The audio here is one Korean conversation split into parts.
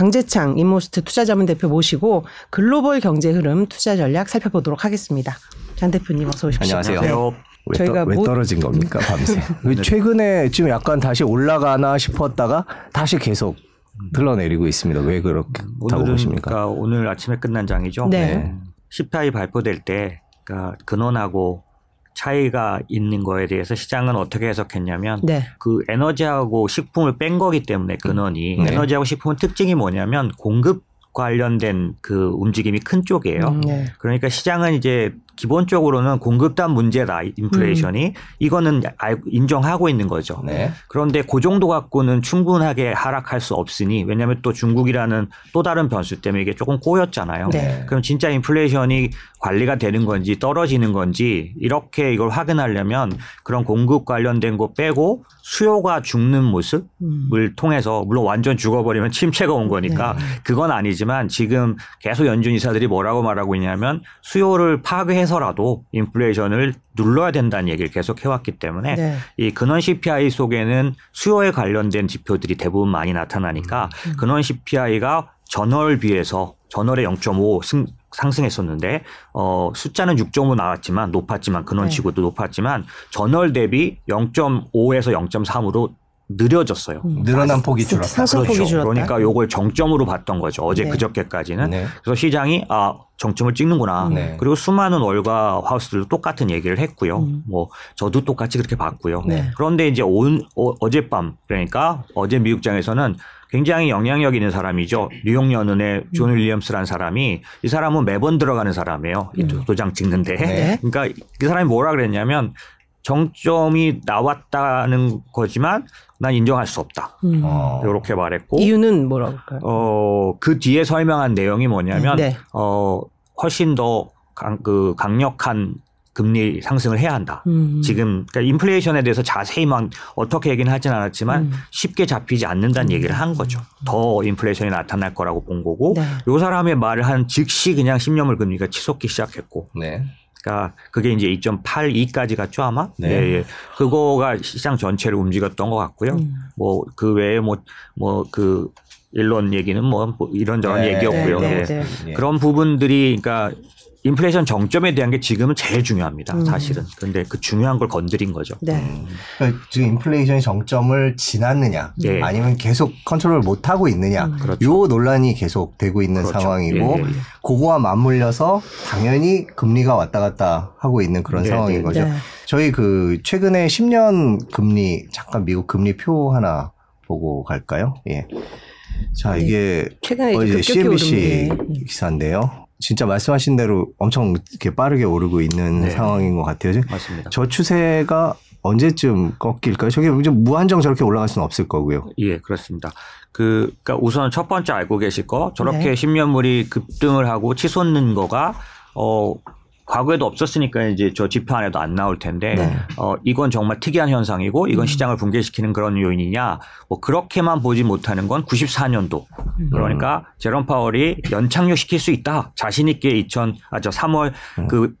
장재창 인모스트 투자자문 대표 모시고 글로벌 경제 흐름 투자 전략 살펴보도록 하겠습니다. 장 대표님 어서 오십시오. 안녕하세요. 네. 왜, 저희가 떠, 왜 뭐- 떨어진 겁니까 밤새? 최근에 지금 약간 다시 올라가나 싶었다가 다시 계속 흘러내리고 있습니다. 왜 그렇다고 오늘은 보십니까? 그러니까 오늘 아침에 끝난 장이죠. 네. CPI 발표될 때 그러니까 근원하고 차이가 있는 거에 대해서 시장은 어떻게 해석했냐면 네. 그 에너지하고 식품을 뺀 거기 때문에 근원이 네. 에너지하고 식품은 특징이 뭐냐면 공급 관련된 그 움직임이 큰 쪽이에요. 음, 네. 그러니까 시장은 이제 기본적으로는 공급단 문제다 인플레이션이 음. 이거는 알- 인정하고 있는 거죠. 네. 그런데 그 정도 갖고는 충분하게 하락할 수 없으니 왜냐하면 또 중국이라는 또 다른 변수 때문에 이게 조금 꼬였잖아요. 네. 그럼 진짜 인플레이션이 관리가 되는 건지 떨어지는 건지 이렇게 이걸 확인하려면 그런 공급 관련된 거 빼고 수요가 죽는 모습을 음. 통해서 물론 완전 죽어버리면 침체가 온 거니까 네. 그건 아니지만 지금 계속 연준 이사들이 뭐라고 말하고 있냐면 수요를 파괴해서 라도 인플레이션을 눌러야 된다는 얘기를 계속 해왔기 때문에 네. 이 근원 CPI 속에는 수요에 관련된 지표들이 대부분 많이 나타나니까 음. 근원 CPI가 전월 비해서 전월에 0.5 승, 상승했었는데 어 숫자는 6.5 나왔지만 높았지만 근원치고도 높았지만 전월 대비 0.5에서 0.3으로 느려졌어요. 음. 늘어난 폭이 줄었다. 그렇죠. 줄었다. 그러니까 요걸 정점으로 봤던 거죠. 어제 네. 그저께까지는. 네. 그래서 시장이 아 정점을 찍는구나. 네. 그리고 수많은 월가 하우스들도 똑같은 얘기를 했고요. 음. 뭐 저도 똑같이 그렇게 봤고요. 네. 그런데 이제 온 어, 어젯밤 그러니까 어제 미국장에서는 굉장히 영향력 있는 사람이죠. 뉴욕 연은의 존 윌리엄스라는 사람이 이 사람은 매번 들어가는 사람이에요. 이 도- 도장 찍는데. 네. 그러니까 이 사람이 뭐라 그랬냐면 정점이 나왔다는 거지만 난 인정할 수 없다. 음. 어. 이렇게 말했고 이유는 뭐라고 할까요? 어, 그 뒤에 설명한 내용이 뭐냐면, 네. 어, 훨씬 더 강, 그 강력한 금리 상승을 해야 한다. 음. 지금, 그러니까 인플레이션에 대해서 자세히 막 어떻게 얘기는 하진 않았지만 음. 쉽게 잡히지 않는다는 얘기를 한 거죠. 더 인플레이션이 나타날 거라고 본 거고, 네. 요 사람의 말을 한 즉시 그냥 10년물 금리가 치솟기 시작했고, 네. 그러니까 그게 이제 2.82까지 갔죠 아마. 네. 예, 예. 그거가 시장 전체를 움직였던 것 같고요. 음. 뭐그 외에 뭐 뭐 그 일론 얘기는 뭐, 뭐 이런저런 네, 얘기였고요. 네, 예. 네. 예. 그런 부분들이 그러니까 인플레이션 정점에 대한 게 지금은 제일 중요합니다. 음. 사실은. 근데 그 중요한 걸 건드린 거죠. 네. 그러니까 지금 인플레이션이 정점을 지났느냐, 예. 아니면 계속 컨트롤 못 하고 있느냐, 음. 그렇죠. 요 논란이 계속 되고 있는 그렇죠. 상황이고, 예, 예, 예. 그거와 맞물려서 당연히 금리가 왔다 갔다 하고 있는 그런 네, 상황인 네, 거죠. 네. 저희 그 최근에 10년 금리 잠깐 미국 금리 표 하나 보고 갈까요? 예. 자 네. 이게 최근에 어, 이제 CNBC 오른 게 기사인데요. 진짜 말씀하신 대로 엄청 이렇게 빠르게 오르고 있는 네. 상황인 것 같아요. 맞습니다. 저 추세가 언제쯤 꺾일까요? 저게 이제 무한정 저렇게 올라갈 수는 없을 거고요. 예, 그렇습니다. 그, 그니까 우선 첫 번째 알고 계실 거, 저렇게 네. 10년물이 급등을 하고 치솟는 거가, 어, 과거에도 없었으니까 이제 저 지표 안에도 안 나올 텐데, 네. 어, 이건 정말 특이한 현상이고, 이건 음. 시장을 붕괴시키는 그런 요인이냐, 뭐, 그렇게만 보지 못하는 건 94년도. 음. 그러니까 제롬 파월이 연착륙시킬 수 있다. 자신 있게 2000, 아, 저 3월 그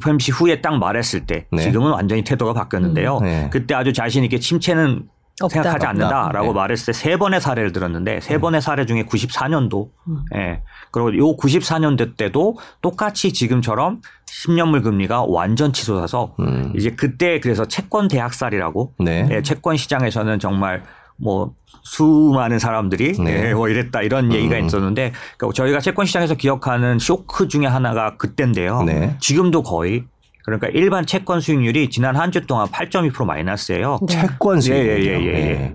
FOMC 후에 딱 말했을 때, 네. 지금은 완전히 태도가 바뀌었는데요. 음. 네. 그때 아주 자신 있게 침체는 없다. 생각하지 않는다라고 네. 말했을 때 세 번의 사례를 들었는데 세 번의 사례 중에 94년도 음. 예. 그리고 요 94년도 때도 똑같이 지금처럼 10년물 금리가 완전 치솟아서 음. 이제 그때 그래서 채권 대학살이라고 네. 예, 채권 시장에서는 정말 뭐 수많은 사람들이 네. 예, 뭐 이랬다 이런 얘기가 음. 있었는데 그러니까 저희가 채권 시장에서 기억하는 쇼크 중에 하나가 그때인데요. 네. 지금도 거의 그러니까 일반 채권 수익률이 지난 한 주 동안 8.2% 마이너스예요. 네. 채권 수익. 예, 예, 예, 예.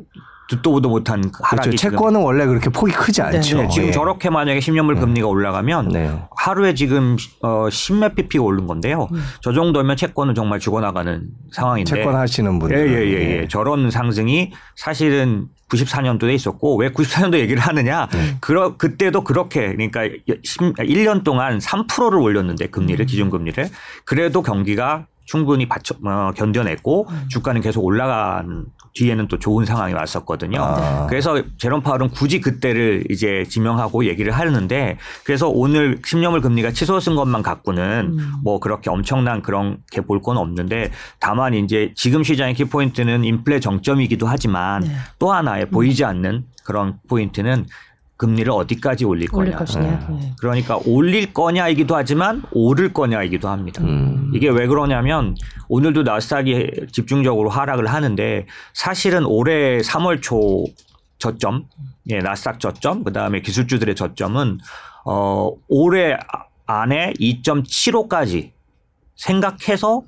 듣도 보도 못한 그 하락이 그렇죠. 채권은 원래 그렇게 폭이 크지 않죠. 네, 지금 예. 저렇게 만약에 10년물 금리가 올라가면 네. 하루에 지금 어 10몇 pp가 오른 건데요. 저 정도면 채권은 정말 죽어나가는 상황인데. 채권 하시는 분들. 예예 예 예, 예. 저런 상승이 사실은 94년도에 있었고 왜 94년도 얘기를 하느냐? 네. 그러 그때도 그렇게 그러니까 10, 1년 동안 3%를 올렸는데 금리를 음. 기준 금리를 그래도 경기가 충분히 받쳐, 어, 견뎌냈고 음. 주가는 계속 올라간 뒤에는 또 좋은 상황이 왔었거든요. 아. 그래서 제롬 파월은 굳이 그때를 이제 지명하고 얘기를 하는데 그래서 오늘 10년물 금리가 치솟은 것만 갖고는 음. 뭐 그렇게 엄청난 그런 게 볼 건 없는데 다만 이제 지금 시장의 키포인트는 인플레 정점이기도 하지만 네. 또 하나의 보이지 않는 그런 포인트는 금리를 어디까지 올릴 올릴 거냐. 것이냐. 네. 그러니까 올릴 거냐이기도 하지만 오를 거냐이기도 합니다. 음. 이게 왜 그러냐면 오늘도 나스닥이 집중적으로 하락을 하는데 사실은 올해 3월 초 저점, 예, 나스닥 저점, 그 다음에 기술주들의 저점은 어 올해 안에 2.75까지 생각해서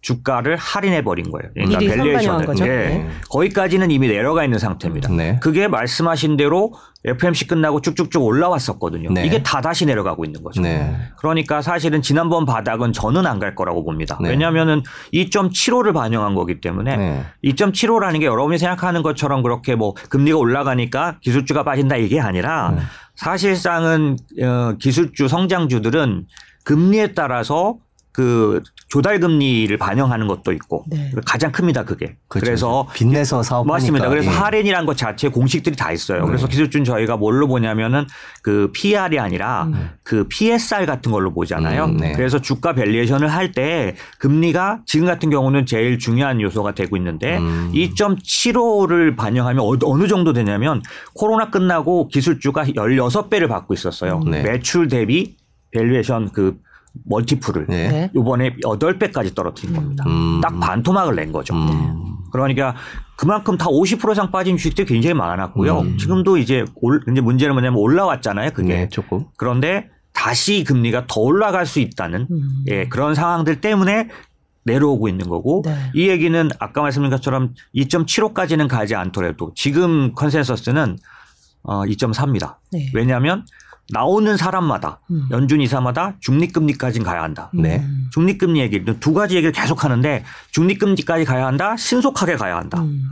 주가를 할인해 버린 거예요. 그러니까 valuation을. 거죠. 예. 네. 거기까지는 이미 내려가 있는 상태입니다. 네. 그게 말씀하신 대로 FMC 끝나고 쭉쭉쭉 올라왔었거든요. 네. 이게 다 다시 내려가고 있는 거죠. 네. 그러니까 사실은 지난번 바닥은 저는 안 갈 거라고 봅니다. 네. 왜냐하면은 2.75를 반영한 거기 때문에 네. 2.75라는 게 여러분이 생각하는 것처럼 그렇게 뭐 금리가 올라가니까 기술주가 빠진다 이게 아니라 네. 사실상은 어, 기술주 성장주들은 금리에 따라서 그 조달 금리를 반영하는 것도 있고 네. 가장 큽니다 그게. 그렇죠. 그래서 빚내서 사업하니까 맞습니다. 그래서 예. 할인이란 것 자체에 공식들이 다 있어요. 그래서 네. 기술주는 저희가 뭘로 보냐면은 그 PER이 아니라 그 PSR 같은 걸로 보잖아요. 음, 네. 그래서 주가 valuation을 할 때 금리가 지금 같은 경우는 제일 중요한 요소가 되고 있는데 음. 2.75를 반영하면 어- 어느 정도 되냐면 코로나 끝나고 기술주가 16배를 받고 있었어요. 네. 매출 대비 valuation 그 multiple을 네. 네. 이번에 8배까지 떨어뜨린 겁니다. 음. 딱 반토막을 낸 거죠. 음. 그러니까 그만큼 다 50% 이상 빠진 주식들이 굉장히 많았고요. 음. 지금도 이제 올, 이제 문제는 뭐냐면 올라왔잖아요. 그게. 네, 조금. 그런데 다시 금리가 더 올라갈 수 있다는 음. 예, 그런 상황들 때문에 내려오고 있는 거고 네. 이 얘기는 아까 말씀드린 것처럼 2.75까지는 가지 않더라도 지금 컨센서스는 어, 2.4입니다. 네. 왜냐하면 나오는 사람마다 음. 연준 이사마다 중립금리까지는 가야 한다. 네. 음. 중립금리 얘기를 두 가지 얘기를 계속 하는데 중립금리까지 가야 한다. 신속하게 가야 한다. 음.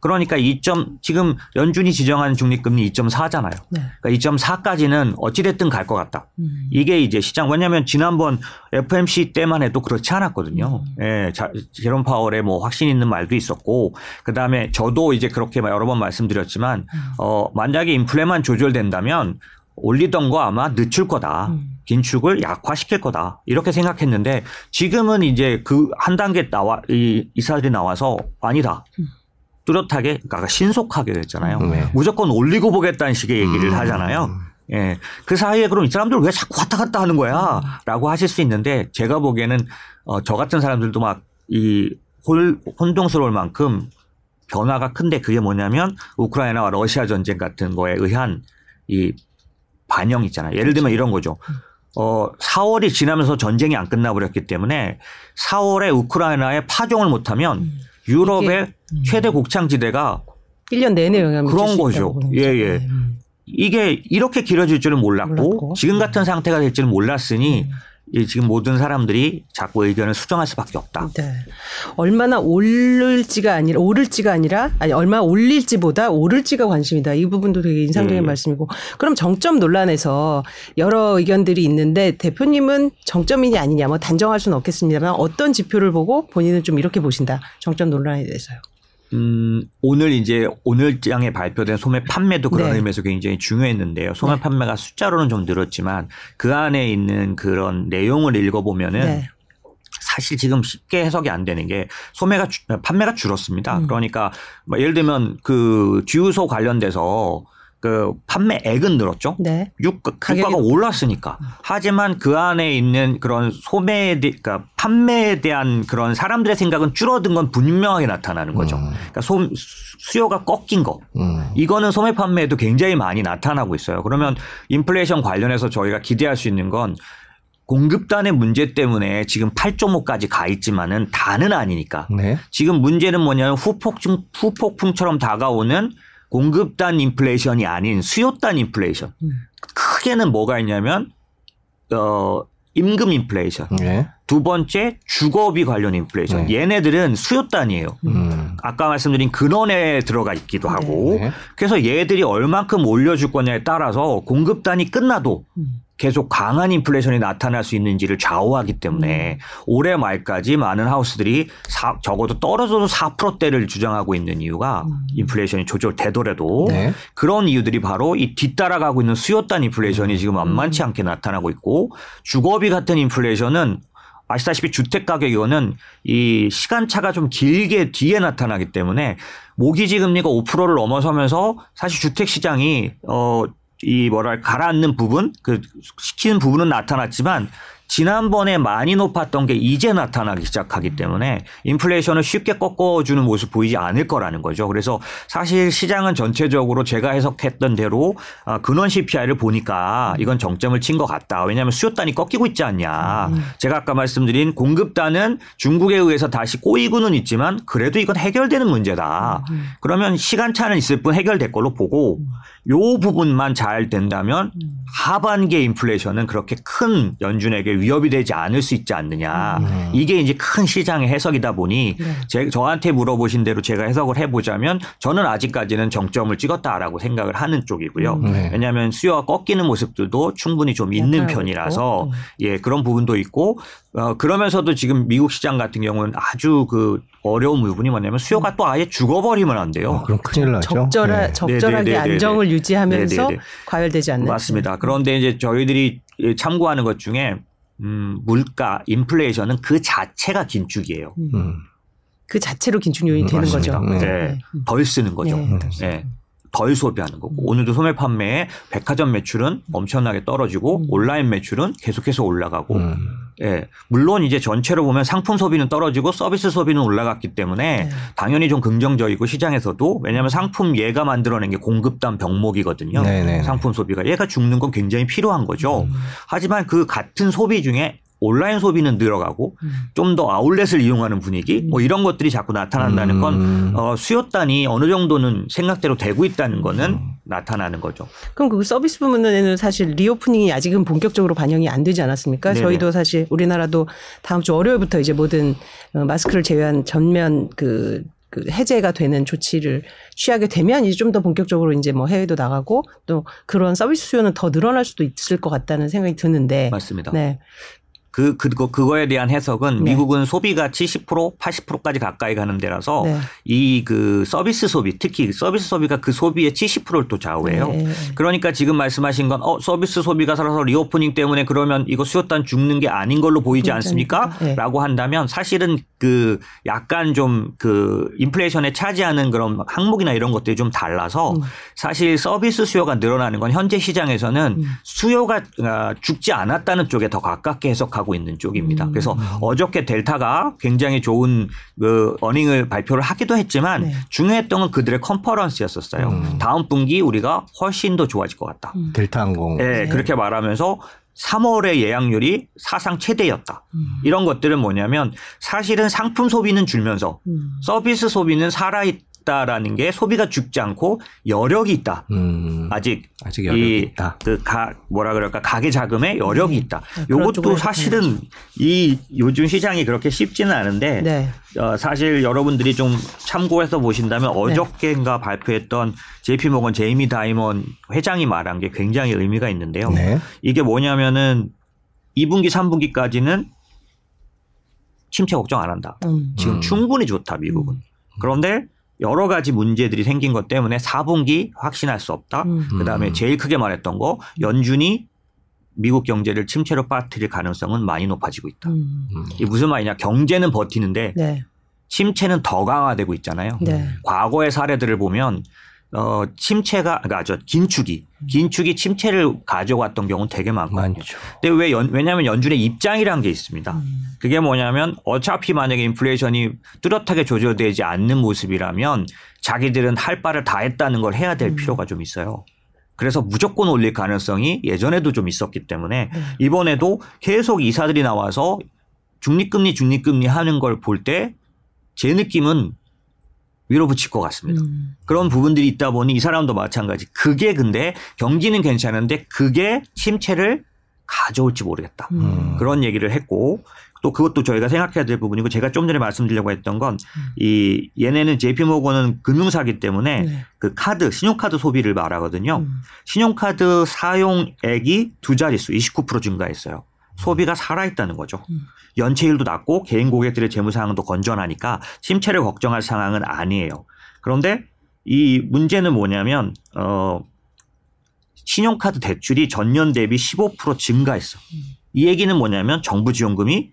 그러니까 2점 지금 연준이 지정하는 중립금리 2.4잖아요. 네. 그러니까 2.4까지는 어찌됐든 갈 것 같다. 음. 이게 이제 시장 왜냐하면 지난번 FMC 때만 해도 그렇지 않았거든요. 예, 자, 제롬 파월의 뭐 확신 있는 말도 있었고 그 다음에 저도 이제 그렇게 여러 번 말씀드렸지만 어 만약에 인플레만 조절된다면 올리던 거 아마 늦출 거다. 음. 긴축을 약화시킬 거다. 이렇게 생각했는데 지금은 이제 그 한 단계 나와 이 이사들이 나와서 아니다. 뚜렷하게 그러니까 신속하게 됐잖아요. 네. 무조건 올리고 보겠다는 식의 얘기를 음. 하잖아요. 예. 그 사이에 그럼 이 사람들 왜 자꾸 왔다 갔다 하는 거야? 라고 하실 수 있는데 제가 보기에는 어, 저 같은 사람들도 막 이 혼동스러울 만큼 변화가 큰데 그게 뭐냐면 우크라이나와 러시아 전쟁 같은 거에 의한 이 반영 있잖아요. 예를 들면 이런 거죠. 어, 4월이 지나면서 전쟁이 안 끝나버렸기 때문에 4월에 우크라이나에 파종을 못하면 유럽의 최대 곡창지대가 1년 내내 영향을 그런 거죠. 예, 거죠. 예. 네. 음. 이게 이렇게 길어질 줄은 몰랐고, 몰랐고. 음. 지금 같은 상태가 될 줄은 몰랐으니 이 지금 모든 사람들이 자꾸 의견을 수정할 수밖에 없다. 네. 얼마나 오를지가 아니라 오를지가 아니라 아니 얼마 올릴지보다 오를지가 관심이다. 이 부분도 되게 인상적인 음. 말씀이고. 그럼 정점 논란에서 여러 의견들이 있는데 대표님은 정점이냐 아니냐 뭐 단정할 수는 없겠습니다만 어떤 지표를 보고 본인은 좀 이렇게 보신다. 정점 논란에 대해서요. 음, 오늘 이제 오늘 장에 발표된 소매 판매도 그런 네. 의미에서 굉장히 중요했는데요. 소매 네. 판매가 숫자로는 좀 늘었지만 그 안에 있는 그런 내용을 읽어보면은 네. 사실 지금 쉽게 해석이 안 되는 게 소매가 주- 판매가 줄었습니다. 음. 그러니까 뭐 예를 들면 그 주유소 관련돼서 그 판매액은 늘었죠. 네. 유, 가격이 유가 가 올랐으니까. 하지만 그 안에 있는 그런 소매에 대, 그러니까 판매에 대한 그런 사람들의 생각은 줄어든 건 분명하게 나타나는 거죠. 음. 그러니까 소, 수요가 꺾인 거. 음. 이거는 소매 판매에도 굉장히 많이 나타나고 있어요. 그러면 인플레이션 관련해서 저희가 기대할 수 있는 건 공급단의 문제 때문에 지금 8.5까지 가 있지만은 다는 아니니까. 네. 지금 문제는 뭐냐면 후폭풍, 후폭풍처럼 다가오는 공급단 인플레이션이 아닌 수요단 인플레이션. 음. 크게는 뭐가 있냐면 어 임금 인플레이션. 네. 두 번째 주거비 관련 인플레이션. 네. 얘네들은 수요단이에요. 음. 아까 말씀드린 근원에 들어가 있기도 하고 네. 그래서 얘들이 얼만큼 올려줄 거냐에 따라서 공급단이 끝나도 음. 계속 강한 인플레이션이 나타날 수 있는지를 좌우하기 때문에 올해 말까지 많은 하우스들이 사- 적어도 떨어져도 4%대를 주장하고 있는 이유가 음. 인플레이션이 조절되더라도 네. 그런 이유들이 바로 이 뒤따라가고 있는 수요단 인플레이션이 지금 만만치 않게 나타나고 있고 주거비 같은 인플레이션은 아시다시피 주택 가격 이거는 이 시간차가 좀 길게 뒤에 나타나기 때문에 모기지 금리가 5%를 넘어서면서 사실 주택 시장이 어 이 뭐랄 가라앉는 부분 그 시키는 부분은 나타났지만 지난번에 많이 높았던 게 이제 나타나기 시작하기 때문에 인플레이션을 쉽게 꺾어주는 모습 보이지 않을 거라는 거죠. 그래서 사실 시장은 전체적으로 제가 해석했던 대로 아, 근원 CPI를 보니까 이건 정점을 친 것 같다. 왜냐하면 수요단이 꺾이고 있지 않냐. 제가 아까 말씀드린 공급단은 중국에 의해서 다시 꼬이고는 있지만 그래도 이건 해결되는 문제다. 그러면 시간차는 있을 뿐 해결될 걸로 보고 요 부분만 잘 된다면 하반기에 인플레이션은 그렇게 큰 연준에게 위협이 되지 않을 수 있지 않느냐. 이게 이제 큰 시장의 해석이다 보니 제, 저한테 물어보신 대로 제가 해석을 해보자면 저는 아직까지는 정점을 찍었다라고 생각을 하는 쪽이고요. 네. 왜냐하면 수요가 꺾이는 모습들도 충분히 좀 있는 편이라서 있고. 예 그런 부분도 있고 어, 그러면서도 지금 미국 시장 같은 경우는 아주 그 어려운 부분이 뭐냐면 수요가 또 아예 죽어버리면 안 돼요. 어, 그럼 큰일 나죠. 적절하, 네. 적절하게 네네네네네. 안정을 유지하면서 네네네. 과열되지 않는. 맞습니다. 그런데 이제 저희들이 참고하는 것 중에 음, 물가, 인플레이션은 그 자체가 긴축이에요. 음. 그 자체로 긴축 요인이 되는 맞습니다. 거죠. 네. 네. 덜 쓰는 거죠. 네. 네. 덜 소비하는 거고 오늘도 소매 판매에 백화점 매출은 엄청나게 떨어지고 온라인 매출은 계속해서 올라가고 음. 예. 물론 이제 전체로 보면 상품 소비는 떨어지고 서비스 소비는 올라갔기 때문에 네. 당연히 좀 긍정적이고 시장에서도 왜냐하면 상품 얘가 만들어낸 게 공급단 병목이거든요. 네네. 상품 소비가. 얘가 죽는 건 굉장히 필요한 거죠. 하지만 그 같은 소비 중에 온라인 소비는 늘어가고 좀더 아울렛을 이용하는 분위기 뭐 이런 것들이 자꾸 나타난다는 건 음. 어, 수요단이 어느 정도는 생각대로 되고 있다는 거는 음. 나타나는 거죠. 그럼 그 서비스 부분에는 사실 리오프닝이 아직은 본격적으로 반영이 안 되지 않았습니까? 네네. 저희도 사실 우리나라도 다음 주 월요일부터 이제 모든 어, 마스크를 제외한 전면 그, 그 해제가 되는 조치를 취하게 되면 이제 좀 더 본격적으로 이제 뭐 해외도 나가고 또 그런 서비스 수요는 더 늘어날 수도 있을 것 같다는 생각이 드는데. 맞습니다. 네. 그, 그거, 그거에 대한 해석은 네. 미국은 소비가 70% 80%까지 가까이 가는 데라서 네. 이그 서비스 소비 특히 서비스 소비가 그 소비의 70%를 또 좌우해요. 네. 그러니까 지금 말씀하신 건 어, 서비스 소비가 살아서 reopening 때문에 그러면 이거 수요단이 죽는 게 아닌 걸로 보이지? 않습니까? 네. 라고 한다면 사실은 그 약간 좀 그 인플레이션에 차지하는 그런 항목이나 이런 것들이 좀 달라서 음. 사실 서비스 수요가 늘어나는 건 현재 시장에서는 음. 수요가 아, 죽지 않았다는 쪽에 더 가깝게 해석하고 있는 음. 쪽입니다. 그래서 어저께 델타가 굉장히 좋은 그 어닝을 발표를 하기도 했지만 네. 중요했던 건 그들의 컨퍼런스였었어요. 음. 다음 분기 우리가 훨씬 더 좋아질 것 같다. 음. 델타 항공. 예, 그렇게 말하면서 3월의 예약률이 사상 최대였다. 이런 것들은 뭐냐면 사실은 상품 소비는 줄면서 음. 서비스 소비는 살아있 다라는 게 소비가 죽지 않고 여력이 있다. 음. 아직 아직 여력이 이 있다. 그 가, 뭐라 그럴까 가계 자금에 여력이 있다. 네, 요것도 사실은 이 요즘 시장이 그렇게 쉽지는 않은데 네. 어, 사실 여러분들이 좀 참고해서 보신다면 네. 어저께인가 발표했던 JP 모건 제이미 다이먼 회장이 말한 게 굉장히 의미가 있는데요. 네. 이게 뭐냐면은 2분기, 3분기까지는 침체 걱정 안 한다. 음. 지금 음. 충분히 좋다, 미국은. 그런데 여러 가지 문제들이 생긴 것 때문에 4분기 확신할 수 없다. 음. 그다음에 제일 크게 말했던 거 연준이 미국 경제를 침체로 빠뜨릴 가능성은 많이 높아지고 있다. 음. 음. 이게 무슨 말이냐? 경제는 버티는데 네. 침체는 더 강화되고 있잖아요. 네. 과거의 사례들을 보면 어 침체가 그러니까 저 긴축이 긴축이 침체를 가져왔던 경우는 되게 많거든요. 많죠. 근데 왜 연, 왜냐하면 연준의 입장이란 게 있습니다. 음. 그게 뭐냐면 어차피 만약에 인플레이션이 뚜렷하게 조절되지 않는 모습이라면 자기들은 할 바를 다 했다는 걸 해야 될 필요가 좀 있어요. 그래서 무조건 올릴 가능성이 예전에도 좀 있었기 때문에 네. 이번에도 계속 이사들이 나와서 중립금리 중립금리 하는 걸 볼 때 제 느낌은 밀어붙일 것 같습니다. 음. 그런 부분들이 있다 보니 이 사람도 마찬가지. 그게 근데 경기는 괜찮은데 그게 침체를 가져올지 모르겠다. 음. 그런 얘기를 했고 또 그것도 저희가 생각해야 될 부분이고 제가 좀 전에 말씀드리려고 했던 건 이 얘네는 JP 모건은 금융사기 때문에 네. 그 카드 신용카드 소비를 말하거든요. 음. 신용카드 사용액이 두 자릿수 29% 증가했어요. 소비가 살아있다는 거죠. 음. 연체율도 낮고 개인 고객들의 재무 상황도 건전하니까 침체를 걱정할 상황은 아니에요. 그런데 이 문제는 뭐냐면 어 신용카드 대출이 전년 대비 15% 증가했어. 이 얘기는 뭐냐면 정부 지원금이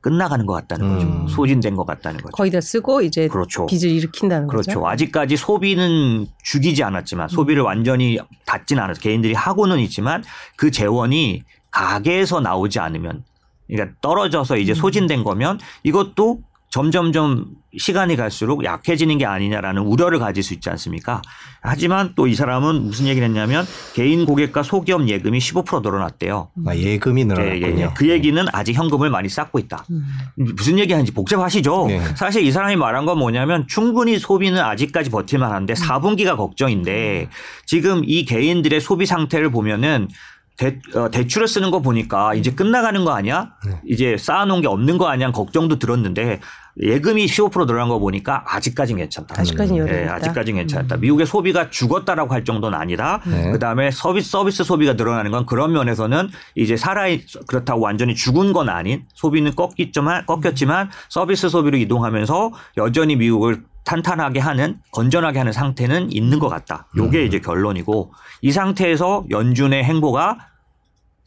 끝나가는 것 같다는 거죠. 음. 소진된 것 같다는 거죠. 거의 다 쓰고 이제 그렇죠. 빚을 일으킨다는 그렇죠. 거죠. 아직까지 소비는 죽이지 않았지만 소비를 완전히 닫진 않아서 개인들이 하고는 있지만 그 재원이 가게에서 나오지 않으면 그러니까 떨어져서 이제 소진된 거면 이것도 점점점 시간이 갈수록 약해지는 게 아니냐라는 우려를 가질 수 있지 않습니까? 하지만 또 이 사람은 무슨 얘기를 했냐면 개인 고객과 소기업 예금이 15% 늘어났대요. 아, 예금이 예, 늘어났군요. 예, 예. 그 얘기는 아직 현금을 많이 쌓고 있다. 음. 무슨 얘기하는지 복잡하시죠? 네. 사실 이 사람이 말한 건 뭐냐면 충분히 소비는 아직까지 버틸만한데 4분기가 걱정인데 지금 이 개인들의 소비 상태를 보면은 대, 어, 대출을 쓰는 거 보니까 이제 끝나가는 거 아니야? 이제 쌓아놓은 게 없는 거 아니야? 걱정도 들었는데 예금이 15% 늘어난 거 보니까 아직까지는 괜찮다. 아직까지는 여력이 예, 있다. 아직까지는 괜찮다. 미국의 소비가 죽었다라고 할 정도는 아니라 네. 그다음에 서비스 서비스 소비가 늘어나는 건 그런 면에서는 이제 살아 그렇다고 완전히 죽은 건 아닌 소비는 꺾였지만 꺾였지만 서비스 소비로 이동하면서 여전히 미국을 탄탄하게 하는 건전하게 하는 상태는 있는 것 같다. 요게 이제 결론이고 이 상태에서 연준의 행보가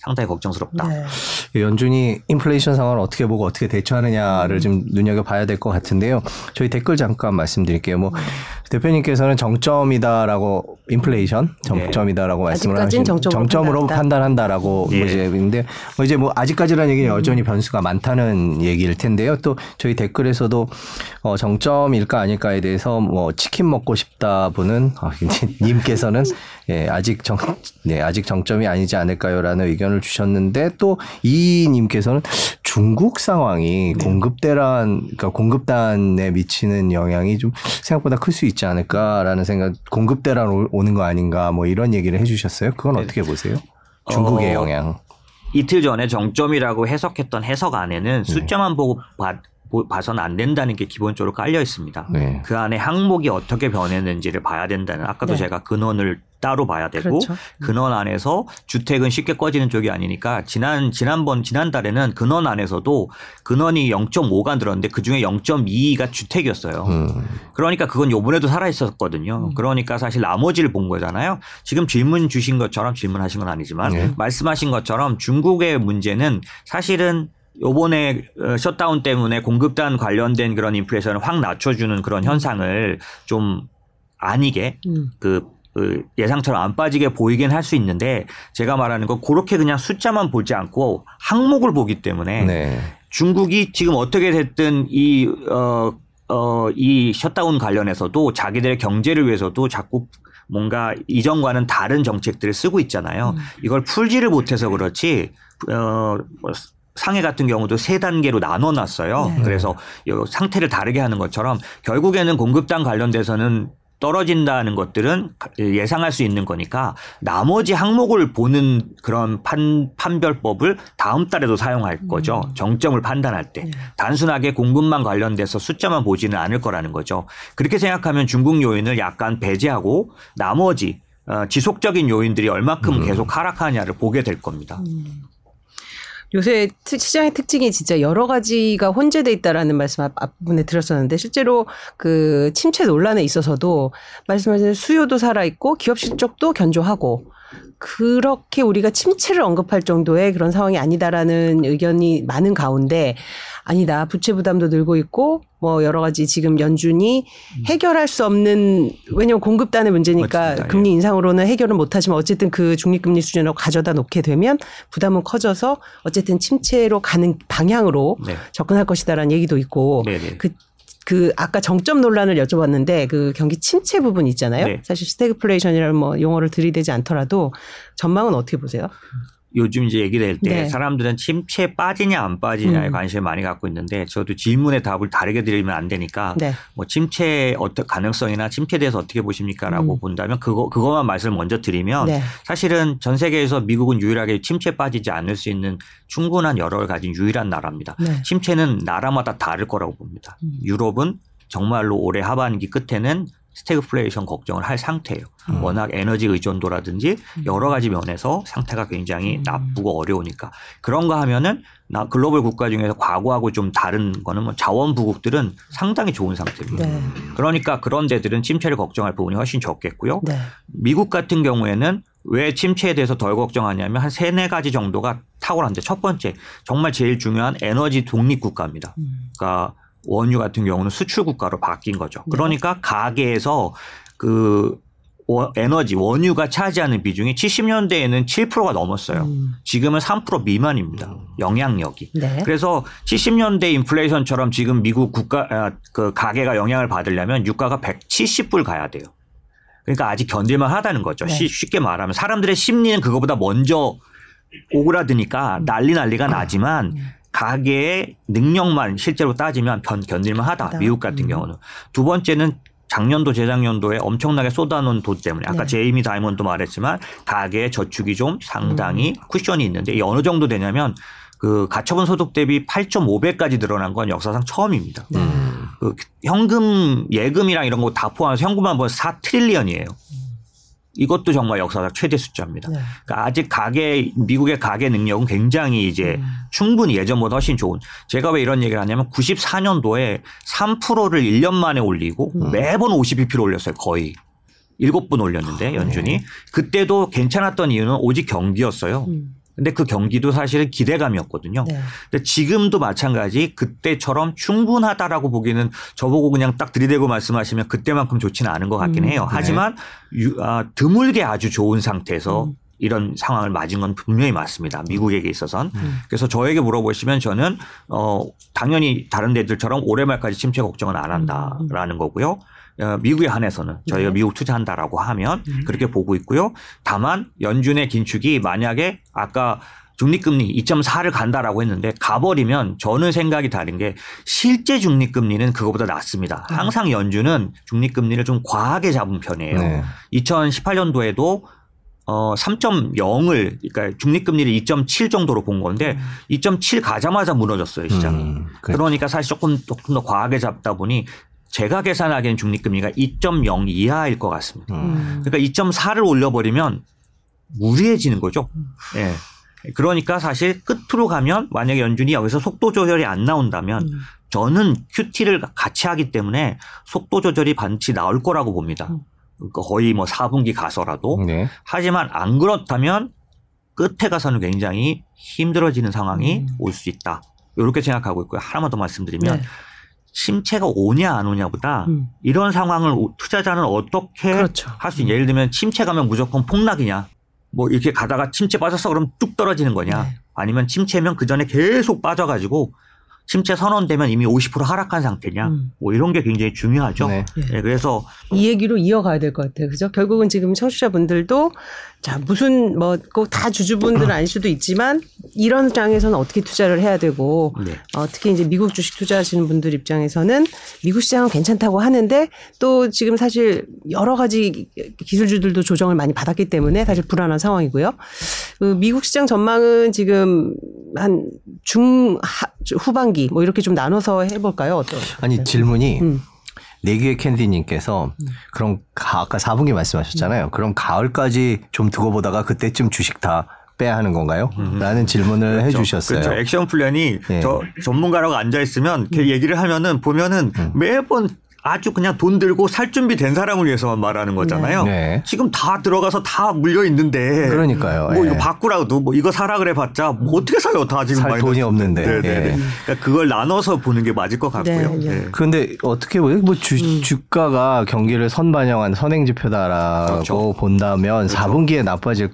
상당히 걱정스럽다. 네. 연준이 인플레이션 상황을 어떻게 보고 어떻게 대처하느냐를 좀 눈여겨 봐야 될 것 같은데요. 저희 댓글 잠깐 말씀드릴게요. 뭐 대표님께서는 정점이다라고 인플레이션 정점이다라고 말씀을 아직까지는 하신 정점으로 정점으로 판단한다. 판단한다라고 예. 뭐 이제 있는데 뭐 이제 뭐 아직까지라는 얘기는 여전히 변수가 많다는 얘기일 텐데요. 또 저희 댓글에서도 어 정점일까 아닐까에 대해서 뭐 치킨 먹고 싶다 분은 아, 이제 님께서는 예, 아직 정, 네, 아직 정점이 아니지 않을까요라는 의견을 주셨는데 또 이님께서는 중국 상황이 공급대란, 그러니까 공급단에 미치는 영향이 좀 생각보다 클 수 있지 않을까라는 생각, 공급대란 오- 오는 거 아닌가 뭐 이런 얘기를 해주셨어요. 그건 어떻게 보세요? 중국의 어, 영향. 이틀 전에 정점이라고 해석했던 해석 안에는 숫자만 보고 봐, 보- 봐서는 안 된다는 게 기본적으로 깔려 있습니다. 네. 그 안에 항목이 어떻게 변했는지를 봐야 된다는 아까도 네. 제가 근원을 따로 봐야 되고 그렇죠. 근원 안에서 주택은 쉽게 꺼지는 쪽이 아니니까 지난 지난번 지난달에는 근원 안에서도 근원이 0.5가 늘었는데 그 중에 0.2가 주택이었어요. 음. 그러니까 그건 요번에도 살아 있었거든요. 그러니까 사실 나머지를 본 거잖아요. 지금 질문 주신 것처럼 질문하신 건 아니지만 네. 말씀하신 것처럼 중국의 문제는 사실은 요번에 어, 셧다운 때문에 공급단 관련된 그런 인플레이션을 확 낮춰주는 그런 현상을 좀 아니게 음. 그, 그 예상처럼 안 빠지게 보이긴 할 수 있는데 제가 말하는 건 그렇게 그냥 숫자만 보지 않고 항목을 보기 때문에 네. 중국이 지금 어떻게 됐든 이, 어, 어, 이 셧다운 관련해서도 자기들의 경제를 위해서도 자꾸 뭔가 이전과는 다른 정책들을 쓰고 있잖아요. 이걸 풀지를 못해서 그렇지, 어, 뭐 상해 같은 경우도 세 단계로 나눠 놨어요. 네. 그래서 요 상태를 다르게 하는 것처럼 결국에는 공급단 관련돼서는 떨어진다는 것들은 예상할 수 있는 거니까 나머지 항목을 보는 그런 판, 판별법을 다음 달에도 사용할 거죠. 정점을 판단할 때. 단순하게 공급만 관련돼서 숫자만 보지는 않을 거라는 거죠. 그렇게 생각하면 중국 요인을 약간 배제하고 나머지 어, 지속적인 요인들이 얼마큼 계속 하락하냐를 보게 될 겁니다. 요새 특- 시장의 특징이 진짜 여러 가지가 혼재돼 있다라는 말씀 앞- 앞부분에 들었었는데 실제로 그 침체 논란에 있어서도 말씀하신 수요도 살아 있고 기업 실적도 견조하고 그렇게 우리가 침체를 언급할 정도의 그런 상황이 아니다라는 의견이 많은 가운데 아니다 부채 부담도 늘고 있고 뭐 여러 가지 지금 연준이 해결할 수 없는 왜냐면 공급단의 문제니까 맞습니다. 예. 금리 인상으로는 해결을 못하지만 어쨌든 그 중립 금리 수준으로 가져다 놓게 되면 부담은 커져서 어쨌든 침체로 가는 방향으로 네. 접근할 것이다라는 얘기도 있고 네네. 그, 그 아까 정점 논란을 여쭤봤는데 그 경기 침체 부분 있잖아요. 네. 사실 스태그플레이션이라는 뭐 용어를 들이대지 않더라도 전망은 어떻게 보세요? 요즘 이제 얘기 될때 네. 사람들은 침체에 빠지냐 안 빠지냐에 음. 관심을 많이 갖고 있는데 저도 질문의 답을 다르게 드리면 안 되니까 네. 뭐 침체 어떤 가능성이나 침체에 대해서 어떻게 보십니까라고 음. 본다면 그거 그거만 말씀을 먼저 드리면 네. 사실은 전 세계에서 미국은 유일하게 침체에 빠지지 않을 수 있는 충분한 여력을 가진 유일한 나라입니다. 네. 침체는 나라마다 다를 거라고 봅니다. 음. 유럽은 정말로 올해 하반기 끝에는 스태그플레이션 걱정을 할 상태예요. 음. 워낙 에너지 의존도라든지 여러 가지 면에서 상태가 굉장히 음. 나쁘고 어려우니까 그런 거 하면은 나 글로벌 국가 중에서 과거하고 좀 다른 거는 뭐 자원 부국들은 상당히 좋은 상태입니다. 네. 그러니까 그런 데들은 침체를 걱정할 부분이 훨씬 적겠고요. 네. 미국 같은 경우에는 왜 침체에 대해서 덜 걱정하냐면 한 세네 가지 정도가 탁월한데 첫 번째 정말 제일 중요한 에너지 독립 국가입니다. 그러니까 원유 같은 경우는 수출 국가로 바뀐 거죠. 그러니까 가계에서 그 워- 에너지 원유가 차지하는 비중이 70년대에는 7%가 넘었어요. 음. 지금은 3% 미만입니다. 영향력이. 네. 그래서 70년대 인플레이션처럼 지금 미국 국가 아, 그 가계가 영향을 받으려면 유가가 170불 가야 돼요. 그러니까 아직 견딜만 하다는 거죠. 네. 쉬- 쉽게 말하면 사람들의 심리는 그거보다 먼저 오그라드니까 난리 난리가 나지만 가계의 능력만 실제로 따지면 견, 견딜만 하다. 미국 같은 음. 경우는. 두 번째는 작년도 재작년도에 엄청나게 쏟아놓은 돈 때문에 아까 네. 제이미 다이몬도 말했지만 가계의 저축이 좀 상당히 음. 쿠션이 있는데 이게 어느 정도 되냐면 그 가처분 소득 대비 8.5배까지 늘어난 건 역사상 처음입니다. 음. 그 현금 예금이랑 이런 거 다 포함해서 현금만 보면 4 trillion이에요. 이것도 정말 역사상 최대 숫자입니다. 네. 그러니까 아직 가계 미국의 가계 능력은 굉장히 이제 음. 충분히 예전보다 훨씬 좋은. 제가 왜 이런 얘기를 하냐면 94년도에 3%를 1년 만에 올리고 음. 매번 52%를 올렸어요. 거의. 일곱 번 올렸는데 연준이 그때도 괜찮았던 이유는 오직 경기였어요. 음. 근데 그 경기도 사실은 기대감이었거든요. 네. 근데 지금도 마찬가지 그때처럼 충분하다라고 보기는 저보고 그냥 딱 들이대고 말씀하시면 그때만큼 좋지는 않은 것 같긴 음. 해요. 하지만 유- 아, 드물게 아주 좋은 상태에서 음. 이런 상황을 맞은 건 분명히 맞습니다. 미국에게 있어서는. 음. 그래서 저에게 물어보시면 저는 어 당연히 다른 데들처럼 올해 말까지 침체 걱정은 안 한다라는 거고요. 어, 미국에 한해서는 저희가 네. 미국 투자한다라고 하면 음. 그렇게 보고 있고요. 다만 연준의 긴축이 만약에 아까 중립금리 2.4를 간다라고 했는데 가버리면 저는 생각이 다른 게 실제 중립금리는 그거보다 낮습니다. 음. 항상 연준은 중립금리를 좀 과하게 잡은 편이에요. 네. 2018년도에도 어 3.0을 그러니까 중립금리를 2.7 정도로 본 건데 2.7 가자마자 무너졌어요 시장이. 음, 그래. 그러니까 사실 조금 조금 더 과하게 잡다 보니 제가 계산하기엔 중립금리가 2.0 이하일 것 같습니다. 음. 그러니까 2.4를 올려버리면 무리해지는 거죠. 음. 예. 그러니까 사실 끝으로 가면 만약에 연준이 여기서 속도 조절이 안 나온다면 음. 저는 QT를 같이 하기 때문에 속도 조절이 반드시 나올 거라고 봅니다. 음. 그러니까 거의 뭐 4분기 가서라도 네. 하지만 안 그렇다면 끝에 가서는 굉장히 힘들어지는 상황이 음. 올수 있다. 이렇게 생각하고 있고요. 하나만 더 말씀드리면 네. 침체가 오냐 안 오냐보다 음. 이런 상황을 오- 투자자는 어떻게 그렇죠. 할수 있냐. 예를 들면 침체 가면 무조건 폭락이냐. 뭐 이렇게 가다가 침체 빠졌어 그러면 뚝 떨어지는 거냐. 네. 아니면 침체면 그 전에 계속 빠져가지고 침체 선언되면 이미 50% 하락한 상태냐. 음. 뭐 이런 게 굉장히 중요하죠. 네. 네, 그래서 이 얘기로 이어가야 될 것 같아요. 그죠? 결국은 지금 청취자분들도 자, 무슨 뭐 꼭 다 주주분들은 아닐 수도 있지만 이런 장에서는 어떻게 투자를 해야 되고 네. 어, 특히 이제 미국 주식 투자하시는 분들 입장에서는 미국 시장은 괜찮다고 하는데 또 지금 사실 여러 가지 기술주들도 조정을 많이 받았기 때문에 사실 불안한 상황이고요. 그 미국 시장 전망은 지금 한 중 후반기 뭐 이렇게 좀 나눠서 해볼까요? 어떤? 아니 질문이 음. 내기의 캔디님께서 그럼 가, 아까 4분기 말씀하셨잖아요. 그럼 가을까지 좀 두고 보다가 그때쯤 주식 다 빼야 하는 건가요? 라는 질문을 해주셨어요. 그렇죠. 액션 플랜이 네. 저 전문가라고 앉아 있으면 걔 얘기를 하면은 보면은 음. 매번 아주 그냥 돈 들고 살 준비 된 사람을 위해서만 말하는 거잖아요. 네. 지금 다 들어가서 다 물려 있는데. 그러니까요. 뭐 예. 이거 바꾸라도 뭐 이거 사라 그래 봤자 뭐 어떻게 사요? 다 지금 살. 돈이 없는데. 네네네. 예. 그러니까 그걸 나눠서 보는 게 맞을 것 같고요. 네, 네. 네. 그런데 어떻게 보요? 뭐 주, 음. 주가가 경기를 선반영한 선행 지표다라고 그렇죠. 본다면 4분기에 나빠질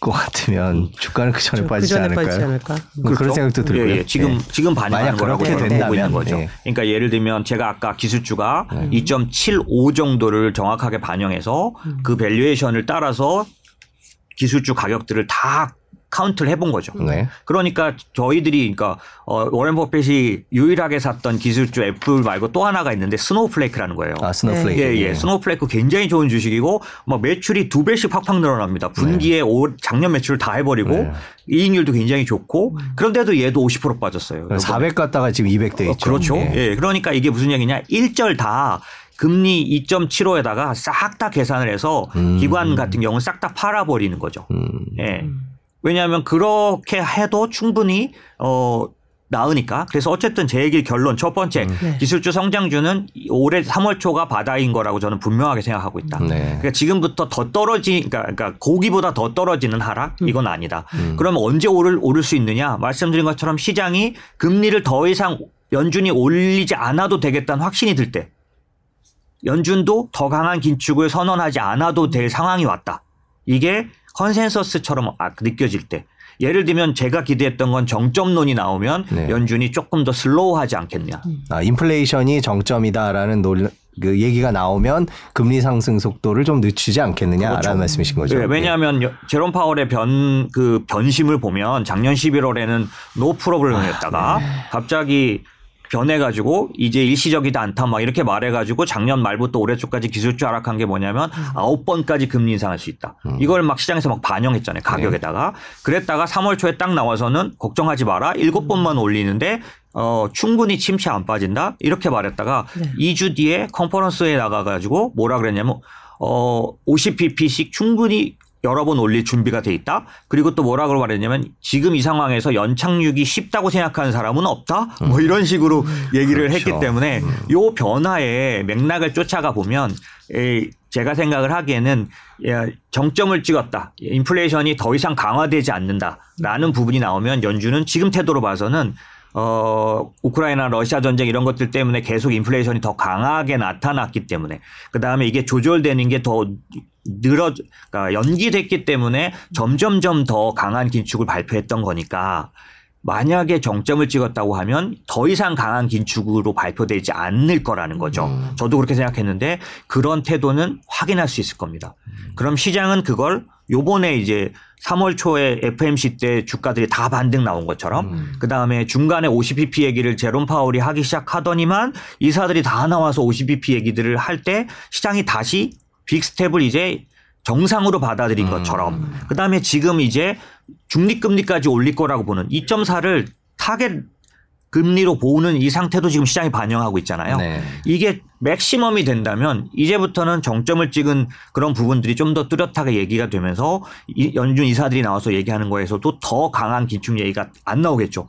것 같으면 주가는 그 전에 그 빠지지 전에 않을까요? 빠지지 않을까? 뭐 그런 생각도 들고요. 예, 예. 지금 예. 지금 반영하는 만약 거라고 그렇게 보고 있는 거죠. 예. 그러니까 예를 들면 제가 아까 기술주가 네. 2.75 정도를 정확하게 반영해서 음. 그 valuation을 따라서 기술주 가격들을 다 카운트를 해본 거죠. 네. 그러니까 저희들이 그러니까 어, 워렌 버핏이 유일하게 샀던 기술주 애플 말고 또 하나가 있는데 Snowflake라는 거예요. 아 Snowflake. 예, 예. Snowflake 굉장히 좋은 주식이고 막 매출이 두 배씩 팍팍 늘어납니다. 분기에 올 작년 매출을 다 해버리고 네. 이익률도 굉장히 좋고 음. 그런데도 얘도 50% 빠졌어요. 400 갔다가 지금 200돼 어, 있죠. 그렇죠. 예. 예. 그러니까 이게 무슨 얘기냐. 일절 다 금리 2.75에다가 싹 다 계산을 해서 음. 기관 같은 경우는 싹 다 팔아버리는 거죠. 음. 예. 왜냐하면 그렇게 해도 충분히 어 나으니까 그래서 어쨌든 제 얘기 결론 첫 번째 네. 기술주 성장주는 올해 3월 초가 바다인 거라고 저는 분명하게 생각하고 있다. 네. 그러니까 지금부터 더 떨어지 그러니까, 그러니까 고기보다 더 떨어지는 하락 이건 아니다. 음. 그러면 언제 오를 오를 수 있느냐? 말씀드린 것처럼 시장이 금리를 더 이상 연준이 올리지 않아도 되겠다는 확신이 들 때 연준도 더 강한 긴축을 선언하지 않아도 될 상황이 왔다. 이게 consensus처럼 아- 느껴질 때 예를 들면 제가 기대했던 건 정점론이 나오면 네. 연준이 조금 더 slow하지 않겠냐. 아, 인플레이션이 정점이다라는 논, 그 얘기가 나오면 금리 상승 속도를 좀 늦추지 않겠느냐라는 그렇죠. 말씀이신 거죠. 네, 왜냐하면 여- 제롬 파월의 변 그 변심을 보면 작년 11월에는 no problem이었다가 네. 갑자기 변해가지고 이제 일시적이다 않다 막 이렇게 말해가지고 작년 말부터 올해 초까지 기술주 하락한 게 뭐냐면 아홉 번까지 금리 인상할 수 있다. 음. 이걸 막 시장에서 막 반영했잖아요 가격에다가. 그랬다가 3월 초에 딱 나와서는 걱정하지 마라 일곱 번만 올리는데 어 충분히 침체 안 빠진다 이렇게 말했다가 네. 2주 뒤에 컨퍼런스에 나가가지고 뭐라 그랬냐면 어 50pp씩 충분히 여러 번 올릴 준비가 돼 있다. 그리고 또 뭐라고 말했냐면 지금 이 상황에서 연착륙이 쉽다고 생각하는 사람은 없다. 뭐 이런 식으로 얘기를 그렇죠. 했기 때문에 요 변화의 맥락을 쫓아가 보면 에, 제가 생각을 하기에는 야, 정점을 찍었다. 인플레이션이 더 이상 강화되지 않는다라는 부분이 나오면 연준은 지금 태도로 봐서는 어, 우크라이나 러시아 전쟁 이런 것들 때문에 계속 인플레이션이 더 강하게 나타났기 때문에 그 다음에 이게 조절되는 게 더 늘어, 그러니까 연기됐기 때문에 점점점 더 강한 긴축을 발표했던 거니까 만약에 정점을 찍었다고 하면 더 이상 강한 긴축으로 발표되지 않을 거라는 거죠. 음. 저도 그렇게 생각했는데 그런 태도는 확인할 수 있을 겁니다. 그럼 시장은 그걸 요번에 이제 3월 초에 FOMC 때 주가들이 다 반등 나온 것처럼 음. 그 다음에 중간에 50bp 얘기를 제롬 파월이 하기 시작하더니만 이사들이 다 나와서 50bp 얘기들을 할 때 시장이 다시 big step을 이제 정상으로 받아들인 음. 것처럼 그 다음에 지금 이제 중립금리까지 올릴 거라고 보는 2.4를 타겟 금리로 보는 이 상태도 지금 시장이 반영하고 있잖아요. 네. 이게 맥시멈이 된다면 이제부터는 정점을 찍은 그런 부분들이 좀 더 뚜렷하게 얘기가 되면서 이 연준 이사들이 나와서 얘기하는 거에서도 더 강한 긴축 얘기가 안 나오겠죠.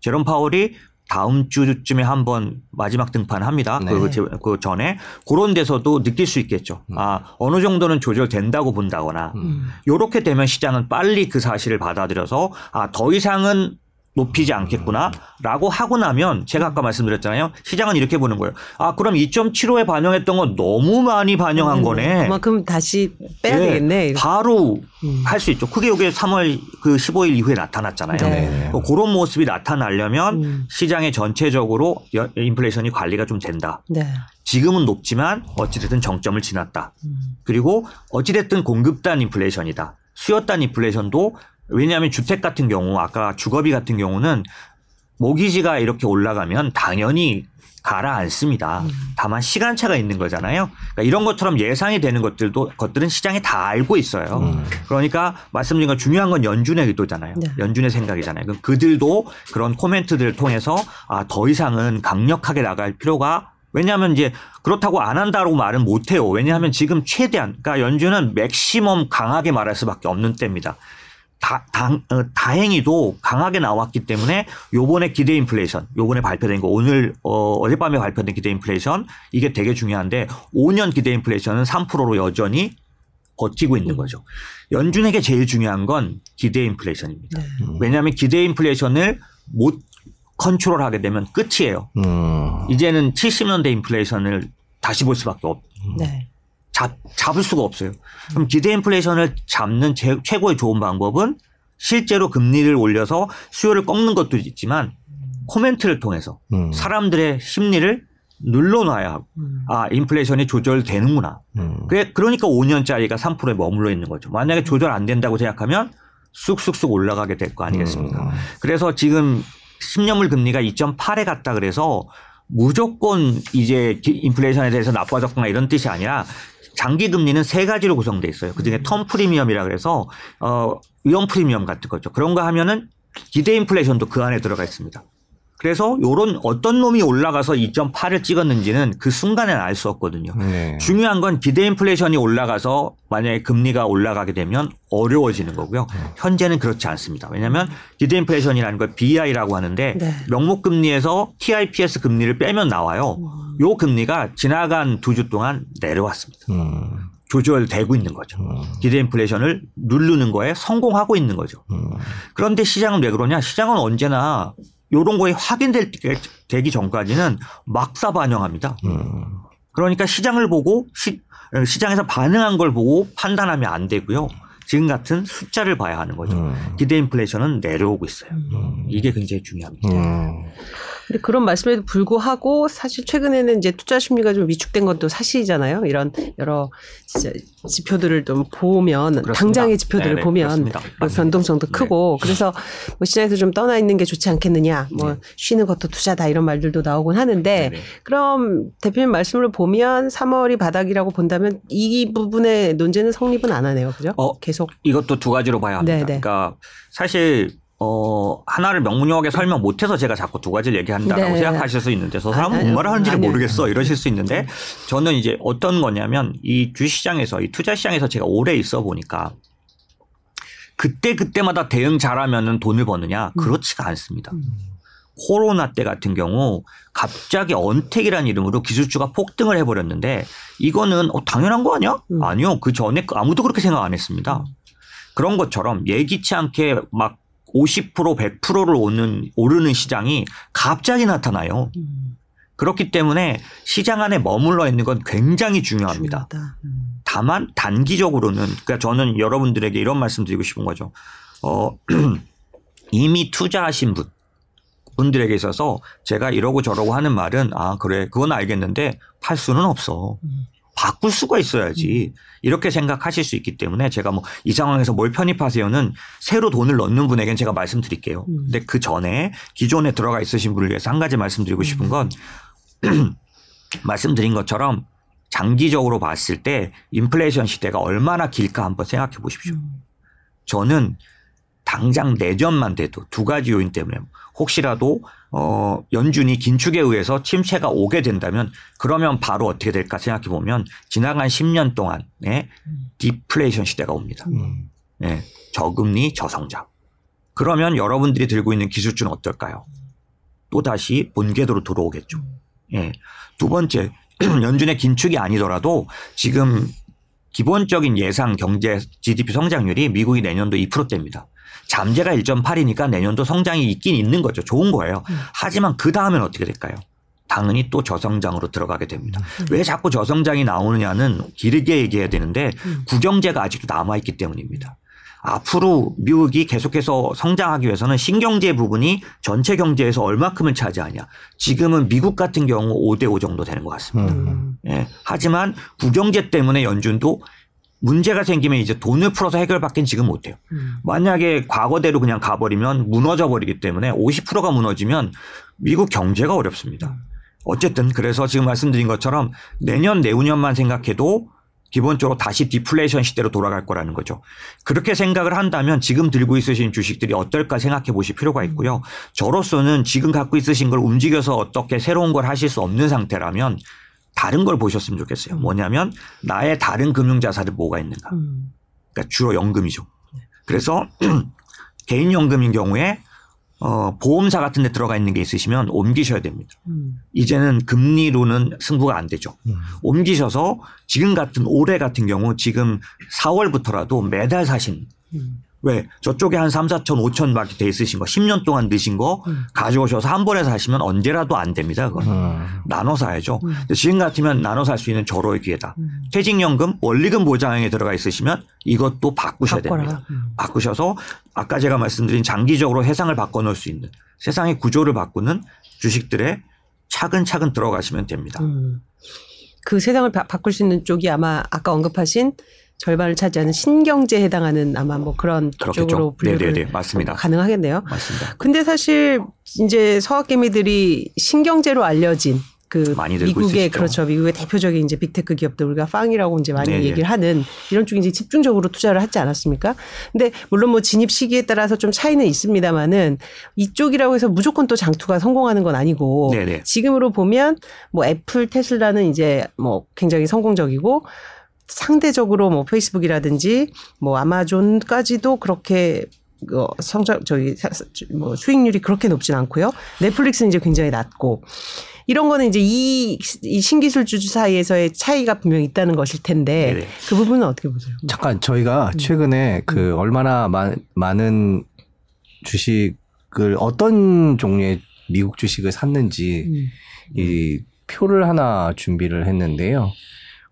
제롬 파월이 다음 주쯤에 한번 마지막 등판합니다. 네. 그, 제- 그 전에 그런 데서도 느낄 수 있겠죠. 아 어느 정도는 조절된다고 본다거나 음. 요렇게 되면 시장은 빨리 그 사실을 받아들여서 아 더 이상은 높이지 않겠구나 라고 하고 나면 제가 아까 말씀드렸잖아요. 시장은 이렇게 보는 거예요. 아 그럼 2.75에 반영했던 건 너무 많이 반영한 거네. 그만큼 다시 빼야 예, 되겠네. 바로 음. 할수 있죠. 그게 이게 3월 그 15일 이후에 나타났잖아요. 네. 뭐 그런 모습이 나타나려면 음. 시장의 전체적으로 여- 인플레이션이 관리가 좀 된다. 네. 지금은 높지만 어찌됐든 정점을 지났다. 음. 그리고 어찌됐든 공급단 인플레이션이다. 수요단 인플레이션도 왜냐하면 주택 같은 경우 아까 주거비 같은 경우는 모기지가 이렇게 올라가면 당연히 가라앉습니다. 다만 시간차가 있는 거잖아요. 그러니까 이런 것처럼 예상이 되는 것들도 것들은 시장이 다 알고 있어요. 음. 그러니까 말씀드린 건 중요한 건 연준의 의도잖아요. 네. 연준의 생각이잖아요. 그럼 그들도 그런 코멘트들을 통해서 아, 더 이상은 강력하게 나갈 필요가 왜냐하면 이제 그렇다고 안 한다고 말은 못 해요. 왜냐하면 지금 최대한 그러니까 연준은 맥시멈 강하게 말할 수밖에 없는 때입니다. 다, 당, 어, 다행히도 강하게 나왔기 때문에 요번에 기대 인플레이션, 요번에 발표된 거 오늘 어, 어젯밤에 발표된 기대 인플레이션 이게 되게 중요한데 5년 기대 인플레이션은 3%로 여전히 버티고 있는 거죠. 연준에게 제일 중요한 건 기대 인플레이션입니다. 네. 왜냐하면 기대 인플레이션을 못 컨트롤하게 되면 끝이에요. 음. 이제는 70년대 인플레이션을 다시 볼 수밖에 없. 네. 잡, 잡을 수가 없어요. 그럼 기대 인플레이션을 잡는 제- 최고의 좋은 방법은 실제로 금리를 올려서 수요를 꺾는 것도 있지만 코멘트를 통해서 음. 사람들의 심리를 눌러놔야 하고 음. 아 인플레이션이 조절되는구나. 음. 그래 그러니까 5년짜리가 3%에 머물러 있는 거죠. 만약에 조절 안 된다고 생각하면 쑥쑥쑥 올라가게 될 거 아니겠습니까? 음. 그래서 지금 10년물 금리가 2.8에 갔다 그래서 무조건 이제 기- 인플레이션에 대해서 나빠졌거나 이런 뜻이 아니라 장기 금리는 세 가지로 구성돼 있어요. 그중에 텀 프리미엄이라 그래서 어 위험 프리미엄 같은 거죠. 그런 거 하면은 기대 인플레이션도 그 안에 들어가 있습니다. 그래서 요런 어떤 놈이 올라가서 2.8을 찍었는지는 그 순간에는 알 수 없거든요. 네. 중요한 건 기대 인플레이션이 올라가서 만약에 금리가 올라가게 되면 어려워지는 거고요. 현재는 그렇지 않습니다. 왜냐하면 기대 인플레이션이라는 걸 BI라고 하는데 네. 명목 금리에서 TIPS 금리를 빼면 나와요. 요 금리가 지나간 두 주 동안 내려왔습니다. 음, 조절되고 있는 거죠. 기대 인플레이션을 누르는 거에 성공하고 있는 거죠. 음. 그런데 시장은 왜 그러냐? 시장은 언제나 요런 거에 확인될 때- 되기 전까지는 막사 반영합니다. 음. 그러니까 시장을 보고 시, 시장에서 반응한 걸 보고 판단하면 안 되고요. 지금 같은 숫자를 봐야 하는 거죠. 음. 기대 인플레이션은 내려오고 있어요. 이게 굉장히 중요합니다. 음. 근데 그런 말씀에도 불구하고 사실 최근에는 이제 투자 심리가 좀 위축된 것도 사실이잖아요. 이런 여러 진짜 지표들을 좀 보면 그렇습니다. 당장의 지표들을 네네, 보면 그렇습니다. 그 맞습니다. 변동성도 네. 크고 그래서 뭐 시장에서 좀 떠나 있는 게 좋지 않겠느냐. 뭐 네. 쉬는 것도 투자다 이런 말들도 나오곤 하는데 네네. 그럼 대표님 말씀을 보면 3월이 바닥이라고 본다면 이 부분의 논제는 성립은 안 하네요. 그죠? 어, 계속 이것도 두 가지로 봐야 합니다. 네네. 그러니까 사실 어 하나를 명문용하게 설명 못해서 제가 자꾸 두 가지를 얘기한다고 네. 생각하실 수 있는데 저 사람은 아니, 뭔 말을 하는지를 아니요. 모르겠어 이러실 수 있는데 저는 이제 어떤 거냐면 이 주시장에서 이 투자 시장에서 제가 오래 있어 보니까 그때 그때마다 대응 잘하면은 돈을 버느냐 그렇지가 않습니다. 코로나 때 같은 경우 갑자기 언택이라는 이름으로 기술주가 폭등을 해버렸는데 이거는 어, 당연한 거 아니야? 음. 아니요. 그 전에 아무도 그렇게 생각 안 했습니다. 그런 것처럼 예기치 않게 막 50% 100%를 오는 오르는 시장이 갑자기 나타나요. 음, 그렇기 때문에 시장 안에 머물러 있는 건 굉장히 중요합니다. 음. 다만 단기적으로는 그러니까 저는 여러분들에게 이런 말씀 드리고 싶은 거죠. 어 이미 투자하신 분 분들에게 있어서 제가 이러고 저러고 하는 말은 아 그래 그건 알겠는데 팔 수는 없어. 바꿀 수가 있어야지. 이렇게 생각하실 수 있기 때문에 제가 뭐 이 상황에서 뭘 편입하세요는 새로 돈을 넣는 분에게는 제가 말씀드릴게요. 음. 근데 그 전에 기존에 들어가 있으신 분을 위해서 한 가지 말씀드리고 싶은 건 말씀드린 것처럼 장기적으로 봤을 때 인플레이션 시대가 얼마나 길까 한번 생각해 보십시오. 음. 저는 당장 내년만 돼도 두 가지 요인 때문에 혹시라도 어 연준이 긴축에 의해서 침체가 오게 된다면 그러면 바로 어떻게 될까 생각해 보면 지나간 10년 동안에 디플레이션 시대가 옵니다. 음. 예, 저금리 저성장. 그러면 여러분들이 들고 있는 기술주는 어떨까요? 또 다시 본궤도로 들어오겠죠. 예. 두 번째, 연준의 긴축이 아니더라도 지금 기본적인 예상 경제 GDP 성장률이 미국이 내년도 2%대입니다. 잠재가 1.8이니까 내년도 성장이 있긴 있는 거죠. 좋은 거예요. 하지만 그 다음엔 어떻게 될까요? 당연히 또 저성장으로 들어가게 됩니다. 왜 자꾸 저성장이 나오느냐는 길게 얘기해야 되는데 구경제가 아직도 남아있기 때문입니다. 앞으로 미국이 계속해서 성장하기 위해서는 신경제 부분이 전체 경제에서 얼마큼을 차지하냐. 지금은 미국 같은 경우 5대5 정도 되는 것 같습니다. 음. 예. 하지만 구경제 때문에 연준도 문제가 생기면 이제 돈을 풀어서 해결받긴 지금 못해요. 음. 만약에 과거대로 그냥 가버리면 무너져 버리기 때문에 50%가 무너지면 미국 경제가 어렵습니다. 어쨌든 그래서 지금 말씀드린 것처럼 내년 내후년만 생각해도 기본적으로 다시 디플레이션 시대로 돌아갈 거라는 거죠. 그렇게 생각을 한다면 지금 들고 있으신 주식들이 어떨까 생각해 보실 필요가 있고요. 저로서는 지금 갖고 있으신 걸 움직여서 어떻게 새로운 걸 하실 수 없는 상태라면 다른 걸 보셨으면 좋겠어요. 뭐냐면 나의 다른 금융 자산이 뭐가 있는가. 음. 그러니까 주로 연금이죠. 그래서 개인 연금인 경우에 어, 보험사 같은 데 들어가 있는 게 있으시면 옮기셔야 됩니다. 음. 이제는 금리로는 승부가 안 되죠. 음. 옮기셔서 지금 같은 올해 같은 경우 지금 4월부터라도 매달 사신 음. 왜 저쪽에 한 3, 4천, 5천 밖에 돼 있으신 거 10년 동안 드신 거 음. 가져오셔서 한 번에 사시면 언제라도 안 됩니다. 그건. 음. 나눠 사야죠. 음. 지금 같으면 나눠 살수 있는 절호의 기회다. 음. 퇴직연금, 원리금 보장에 들어가 있으시면 이것도 바꾸셔야 바꿔라. 됩니다. 음. 바꾸셔서 아까 제가 말씀드린 장기적으로 세상을 바꿔놓을 수 있는 세상의 구조를 바꾸는 주식들에 차근차근 들어가시면 됩니다. 음. 그 세상을 바, 바꿀 수 있는 쪽이 아마 아까 언급하신 절반을 차지하는 신경제에 해당하는 아마 뭐 그런 쪽으로 그렇겠죠. 분류를 네네네. 맞습니다. 가능하겠네요. 맞습니다. 근데 사실 이제 서학개미들이 신경제로 알려진 그 미국의. 그렇죠. 미국의 대표적인 이제 빅테크 기업들 우리가 빵이라고 이제 많이 네, 네. 얘기를 하는 이런 쪽에 이제 집중적으로 투자를 하지 않았습니까? 근데 물론 뭐 진입 시기에 따라서 좀 차이는 있습니다만은 이쪽이라고 해서 무조건 또 장투가 성공하는 건 아니고 네, 네. 지금으로 보면 뭐 애플, 테슬라는 이제 뭐 굉장히 성공적이고 상대적으로 뭐 페이스북이라든지 뭐 아마존까지도 그렇게 어, 성장 저기 사- 뭐 수익률이 그렇게 높진 않고요. 넷플릭스는 이제 굉장히 낮고 이런 거는 이제 이, 이 신기술주 사이에서의 차이가 분명히 있다는 것일 텐데 네네. 그 부분은 어떻게 보세요? 잠깐 저희가 최근에 그 얼마나 마- 많은 주식을 어떤 종류의 미국 주식을 샀는지 음. 이 표를 하나 준비를 했는데요.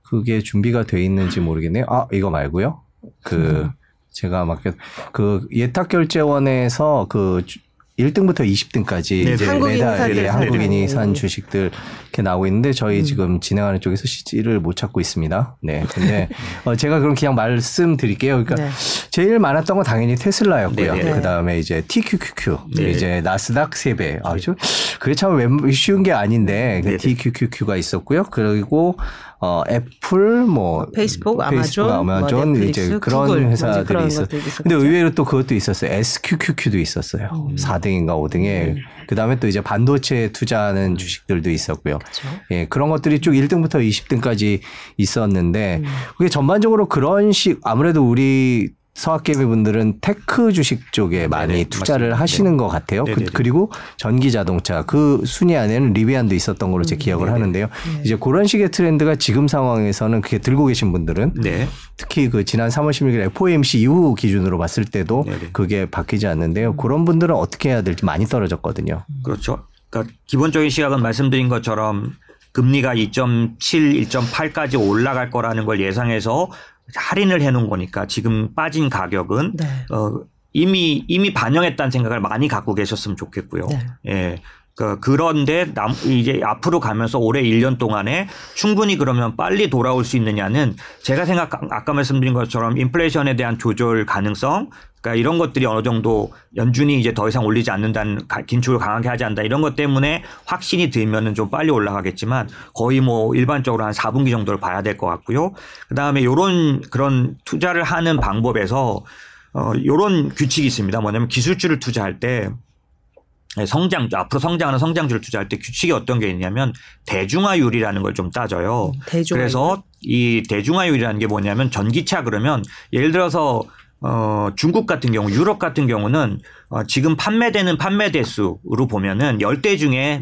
그게 준비가 돼 있는지 모르겠네요. 아 이거 말고요. 그 제가 막그 예탁 결제원에서 그 주- 1등부터 20등까지 네네. 이제 한국인 매달 예, 한국인이 거. 산 주식들 이렇게 나오고 있는데 저희 음. 지금 진행하는 쪽에서 CG를 못 찾고 있습니다. 네. 근데 어, 제가 그럼 그냥 말씀드릴게요. 그러니까 네. 제일 많았던 건 당연히 테슬라였고요. 네네. 그 다음에 이제 TQQQ, 네. 이제 나스닥 3배. 아, 저 그게 참 웬- 쉬운 게 아닌데 그. TQQQ가 있었고요. 그리고 어 애플, 뭐 페이스북, 페이스북, 아마존, 뭐 아마존 넷플릭스, 이제 그런 구글, 뭐 회사들이 그런 있어. 것들이 있었겠죠. 근데 의외로 또 그것도 있었어요. SQQQ도 있었어요. 음. 4등인가 5등에. 그 다음에 또 이제 반도체 투자하는 주식들도 있었고요. 그렇죠. 예, 그런 것들이 쭉 1등부터 20등까지 있었는데 음. 그게 전반적으로 그런 식 아무래도 우리 서학개미 분들은 tech 주식 쪽에 많이 네네, 투자를 맞습니다. 하시는 것 같아요. 그, 네네네. 그리고 전기 자동차 그 순위 안에는 Rivian도 있었던 걸로 제 기억을 하는데요. 이제 그런 식의 트렌드가 지금 상황에서는 그게 들고 계신 분들은 네. 특히 그 지난 3월 16일 FOMC 이후 기준으로 봤을 때도 네네. 그게 바뀌지 않는데요. 그런 분들은 어떻게 해야 될지 많이 떨어졌거든요. 그렇죠. 그러니까 기본적인 시각은 말씀드린 것처럼 금리가 2.7, 1.8까지 올라갈 거라는 걸 예상해서 할인을 해놓은 거니까 지금 빠진 가격은 네. 어, 이미 이미 반영했다는 생각을 많이 갖고 계셨으면 좋겠고요. 네. 예. 그 그런데 남 이제 앞으로 가면서 올해 1년 동안에 충분히 그러면 빨리 돌아올 수 있느냐는 제가 생각 아까 말씀드린 것처럼 인플레이션에 대한 조절 가능성 그러니까 이런 것들이 어느 정도 연준이 이제 더 이상 올리지 않는다는 가- 긴축을 강하게 하지 않는다 이런 것 때문에 확신이 들면은 좀 빨리 올라가겠지만 거의 뭐 일반적으로 한 4분기 정도를 봐야 될 것 같고요. 그다음에 요런 그런 투자를 하는 방법에서 어 요런 규칙이 있습니다. 뭐냐면 기술주를 투자할 때 네, 성장 앞으로 성장하는 성장주를 투자할 때 규칙이 어떤 게 있냐면 대중화율이라는 걸 좀 따져요. 대중화율. 그래서 이 대중화율이라는 게 뭐냐면 전기차 그러면 예를 들어서 어 중국 같은 경우 유럽 같은 경우는 어 지금 판매되는 판매 대수로 보면은 10대 중에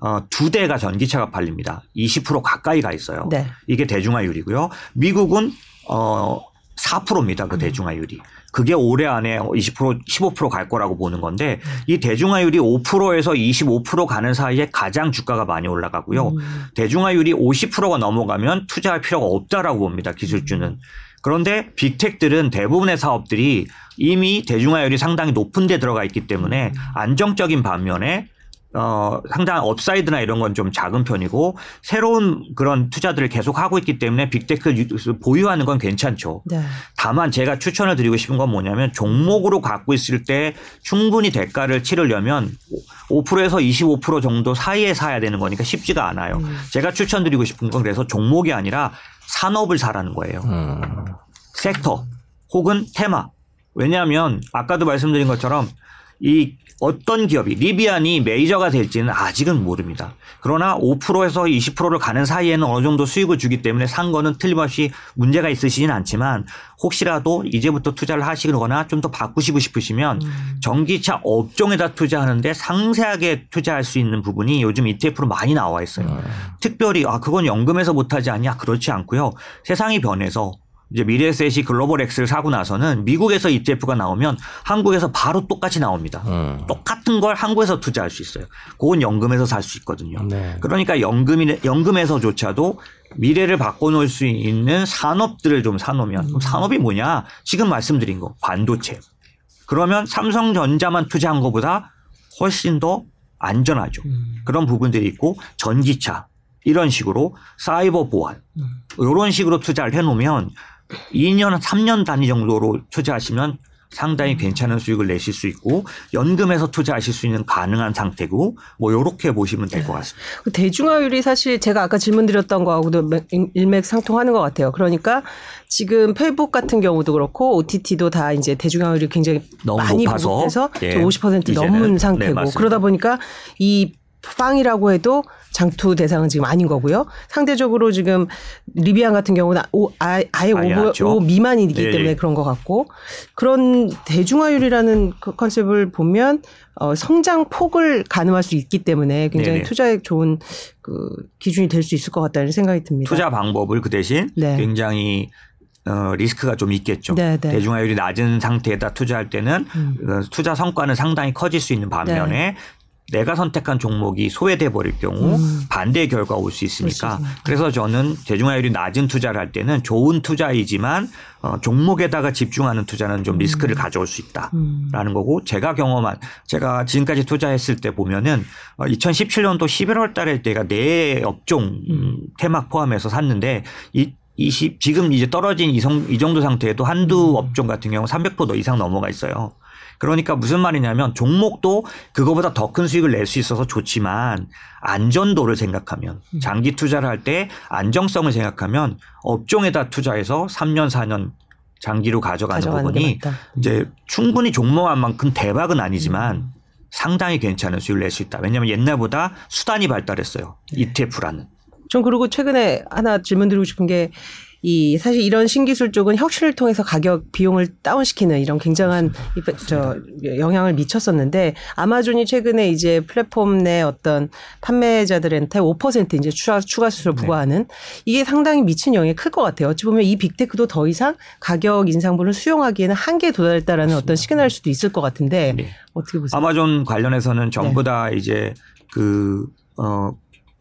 어두 대가 전기차가 팔립니다. 20% 가까이 가 있어요. 네. 이게 대중화율이고요. 미국은 어 4%입니다. 그 대중화율이. 그게 올해 안에 20% 15%갈 거라고 보는 건데 이 대중화율이 5%에서 25% 가는 사이에 가장 주가가 많이 올라가고요. 음. 대중화율이 50%가 넘어가면 투자할 필요가 없다라고 봅니다. 기술주는. 그런데 big tech들은 대부분의 사업들이 이미 대중화율이 상당히 높은 데 들어가 있기 때문에 안정적인 반면에 어, 상당한 upside나 이런 건 좀 작은 편이고 새로운 그런 투자들을 계속 하고 있기 때문에 big tech 유- 보유하는 건 괜찮죠. 네. 다만 제가 추천을 드리고 싶은 건 뭐냐면 종목으로 갖고 있을 때 충분히 대가를 치르려면 5%에서 25% 정도 사이에 사야 되는 거니까 쉽지가 않아요. 제가 추천드리고 싶은 건 그래서 종목이 아니라 산업을 사라는 거예요. 음. 섹터 혹은 테마. 왜냐하면 아까도 말씀드린 것처럼 이 어떤 기업이 리비안이 메이저가 될지는 아직은 모릅니다. 그러나 5%에서 20%를 가는 사이에는 어느 정도 수익을 주기 때문에 산 거는 틀림없이 문제가 있으시진 않지만 혹시라도 이제부터 투자를 하시거나 좀 더 바꾸시고 싶으시면 전기차 업종에다 투자하는데 상세하게 투자할 수 있는 부분이 요즘 ETF로 많이 나와 있어요. 특별히 아 그건 연금에서 못하지 않냐 그렇지 않고요. 세상이 변해서 이제 미래에셋이 글로벌 X를 사고 나서는 미국에서 ETF가 나오면 한국에서 바로 똑같이 나옵니다. 음. 똑같은 걸 한국에서 투자할 수 있어요. 그건 연금에서 살 수 있거든요. 네. 그러니까 연금이 연금에서조차도 미래를 바꿔놓을 수 있는 산업들을 좀 사놓으면 그럼 산업이 뭐냐? 지금 말씀드린 거 반도체. 그러면 삼성전자만 투자한 것보다 훨씬 더 안전하죠. 그런 부분들이 있고 전기차 이런 식으로 사이버 보안 이런 식으로 투자를 해놓으면 2년 3년 단위 정도로 투자하시면 상당히 괜찮은 수익을 내실 수 있고 연금에서 투자하실 수 있는 가능한 상태고 뭐 요렇게 보시면 될 것 같습니다. 그 대중화율이 사실 제가 아까 질문 드렸던 거하고도 일맥상통하는 것 같아요. 그러니까 지금 페이북 같은 경우도 그렇고 OTT도 다 이제 대중화율이 굉장히 많이 높아서, 보급돼서 예, 50% 이제는. 넘은 네, 상태고 맞습니다. 그러다 보니까 이 빵이라고 해도 장투 대상은 지금 아닌 거고요. 상대적으로 지금 리비안 같은 경우는 오, 아, 아예 아예 5, 낮죠. 미만이기 예, 때문에 예. 그런 것 같고 그런 대중화율이라는 그 컨셉을 보면 어, 성장 폭을 가늠할 수 있기 때문에 굉장히 네네. 투자에 좋은 그 기준이 될 수 있을 것 같다는 생각이 듭니다. 투자 방법을 그 대신 네. 굉장히 어, 리스크가 좀 있겠죠. 네, 네. 대중화율이 낮은 상태에다 투자할 때는 음. 어, 투자 성과는 상당히 커질 수 있는 반면에 내가 선택한 종목이 소외돼 버릴 경우 음. 반대의 결과가 올 수 있으니까 있습니다. 그래서 저는 대중화율이 낮은 투자를 할 때는 좋은 투자이지만 어, 종목에다가 집중하는 투자는 좀 리스크를 가져올 수 있다. 음. 라는 거고 제가 경험한 제가 지금까지 투자했을 때 보면은 어, 2017년도 11월 달에 내가 네 업종 음, 테마 포함해서 샀는데 이 20, 지금 이제 떨어진 이, 성, 이 정도 상태에도 한두 업종 같은 경우 300% 이상 넘어가 있어요. 그러니까 무슨 말이냐면 종목도 그거보다 더 큰 수익을 낼 수 있어서 좋지만 안전도를 생각하면 장기 투자를 할 때 안정성을 생각하면 업종에다 투자해서 3년 4년 장기로 가져가는 부분이. 이제 충분히 종목한 만큼 대박은 아니지만 상당히 괜찮은 수익을 낼 수 있다. 왜냐하면 옛날보다 수단이 발달했어요. ETF라는. 전 그리고 최근에 하나 질문 드리고 싶은 게 이 사실 이런 신기술 쪽은 혁신을 통해서 가격 비용을 다운시키는 이런 굉장한 저 영향을 미쳤었는데 아마존이 최근에 이제 플랫폼 내 어떤 판매자들한테 5% 이제 추가 추가 수수를 부과하는 이게 상당히 미친 영향이 클 것 같아요. 어찌 보면 이 빅테크도 더 이상 가격 인상분을 수용하기에는 한계에 도달했다라는 어떤 시그널일 수도 있을 것 같은데 네. 어떻게 보세요? 아마존 관련해서는 전부 네. 다 이제 그, 어,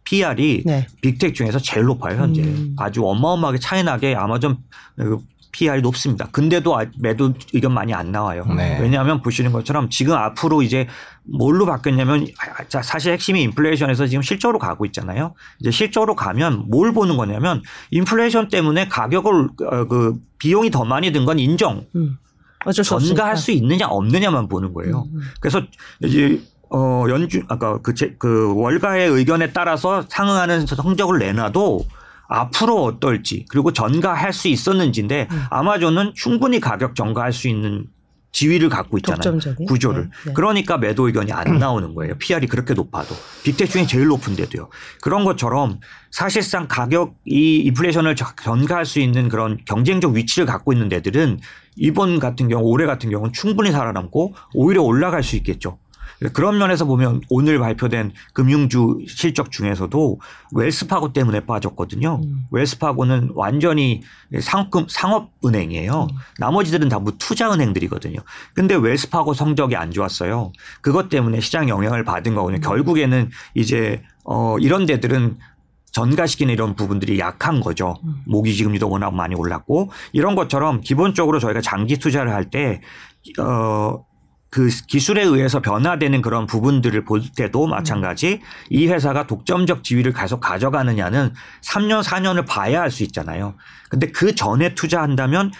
PR이 네. 빅텍 중에서 제일 높아요, 현재. 음. 아주 어마어마하게 차이나게 아마존 그 PR이 높습니다. 근데도 아- 매도 의견 많이 안 나와요. 네. 왜냐하면 보시는 것처럼 지금 앞으로 이제 뭘로 바뀌었냐면 아, 자, 사실 핵심이 인플레이션에서 지금 실적으로 가고 있잖아요. 이제 실적으로 가면 뭘 보는 거냐면 인플레이션 때문에 가격을 어, 그 비용이 더 많이 든 건 인정. 음. 어쩔 수 없으니까. 전가할 수 있느냐 없느냐만 보는 거예요. 음, 음. 그래서 이제 어 연주 아까 그, 제, 그 월가의 의견에 따라서 상응하는 성적을 내놔도 앞으로 어떨지 그리고 전가할 수 있었는지인데 음. 아마존은 충분히 가격 전가할 수 있는 지위를 갖고 있잖아요. 독점적인. 구조를. 네, 네. 그러니까 매도 의견이 안 나오는 거예요. PR이 그렇게 높아도. 중에 제일 높은데도요. 그런 것처럼 사실상 가격 이 인플레이션을 저- 전가할 수 있는 그런 경쟁적 위치를 갖고 있는 데들은 이번 같은 경우 올해 같은 경우는 충분히 살아남고 오히려 올라갈 수 있겠죠. 그런 면에서 보면 오늘 발표된 금융주 실적 중에서도 웰스파고 때문에 빠졌거든요. 음. 웰스파고는 완전히 상급 상업은행이에요. 음. 나머지들은 다 뭐 투자은행들이거든요. 근데 웰스파고 성적이 안 좋았어요. 그것 때문에 시장 영향을 받은 거거든요. 결국에는 이제 어 이런 데들은 전가시키는 이런 부분들이 약한 거죠. 모기 지금리도 워낙 많이 올랐고 이런 것처럼 기본적으로 저희가 장기 투자를 할때 어. 그 기술에 의해서 변화되는 그런 부분들을 볼 때도 마찬가지 이 회사가 독점적 지위를 계속 가져가느냐는 3년, 4년을 봐야 할수 있잖아요. 근데 그 전에 투자한다면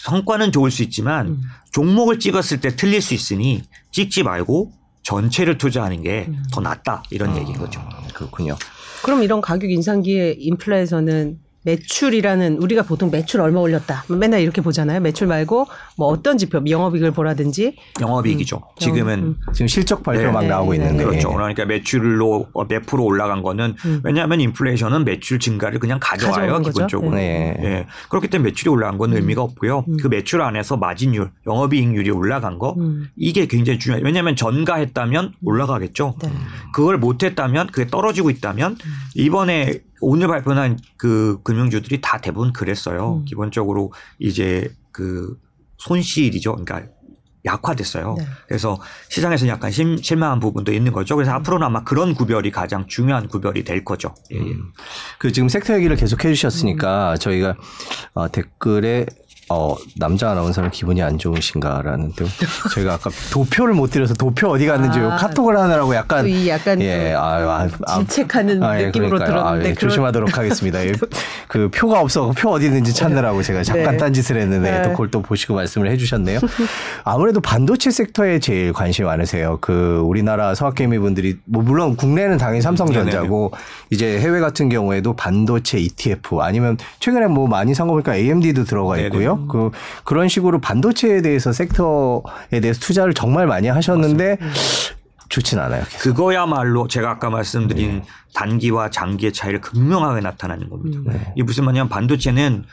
성과는 좋을 수 있지만 음. 종목을 찍었을 때 틀릴 수 있으니 찍지 말고 전체를 투자하는 게 음. 더 낫다 이런 얘기인 거죠. 그렇군요. 그럼 이런 가격 인상기에 인플레에서는 매출이라는 우리가 보통 매출 얼마 올렸다 뭐 맨날 이렇게 보잖아요. 매출 말고 뭐 어떤 지표 영업이익을 보라든지 영업이익이죠. 지금은 음. 지금 실적 발표 네. 막 네, 나오고 네, 있는데 그렇죠. 그러니까 매출로 몇 프로 올라간 거는 음. 왜냐하면 인플레이션은 매출 증가를 그냥 가져와요. 기본적으로. 네. 예. 그렇기 때문에 매출이 올라간 건 의미가 없고요. 음. 그 매출 안에서 마진율, 영업이익률이 올라간 거 음. 이게 굉장히 중요해요. 왜냐하면 전가했다면 올라가겠죠. 네. 그걸 못했다면 그게 떨어지고 있다면 음. 이번에 오늘 발표한 그 금융주들이 다 대부분 그랬어요. 음. 기본적으로 이제 그 손실이죠. 그러니까 약화됐어요. 네. 그래서 시장에서 약간 심, 실망한 부분도 있는 거죠. 그래서 앞으로는 아마 그런 구별이 가장 중요한 구별이 될 거죠. 예, 예. 그 지금 섹터 얘기를 계속 해주셨으니까 저희가 어, 댓글에 어, 남자 아나운서는 기분이 안 좋으신가라는 등 저희가 아까 도표를 못 드려서 도표 어디 갔는지 아. 카톡을 하느라고 약간 또이 약간 예, 그 아, 아, 아, 질책하는 아, 예, 느낌으로 그러니까요. 들었는데 아, 예, 그런- 조심하도록 하겠습니다. 예, 그 표가 없어 표 어디 있는지 찾느라고 제가 잠깐 네. 딴짓을 했는데 네. 또 그걸 또 보시고 말씀을 해주셨네요. 아무래도 반도체 섹터에 제일 관심이 많으세요. 그 우리나라 서학개미 분들이 뭐 물론 국내는 당연히 삼성전자고 이제 해외 같은 경우에도 반도체 ETF 아니면 최근에 뭐 많이 산 거 보니까 AMD도 들어가 네네. 있고요. 그 그런 식으로 반도체에 대해서 섹터에 대해서 투자를 정말 많이 하셨는데 좋진 않아요. 계속. 그거야말로 제가 아까 말씀드린 단기와 장기의 차이를 극명하게 나타나는 겁니다. 이 무슨 말이냐면 반도체는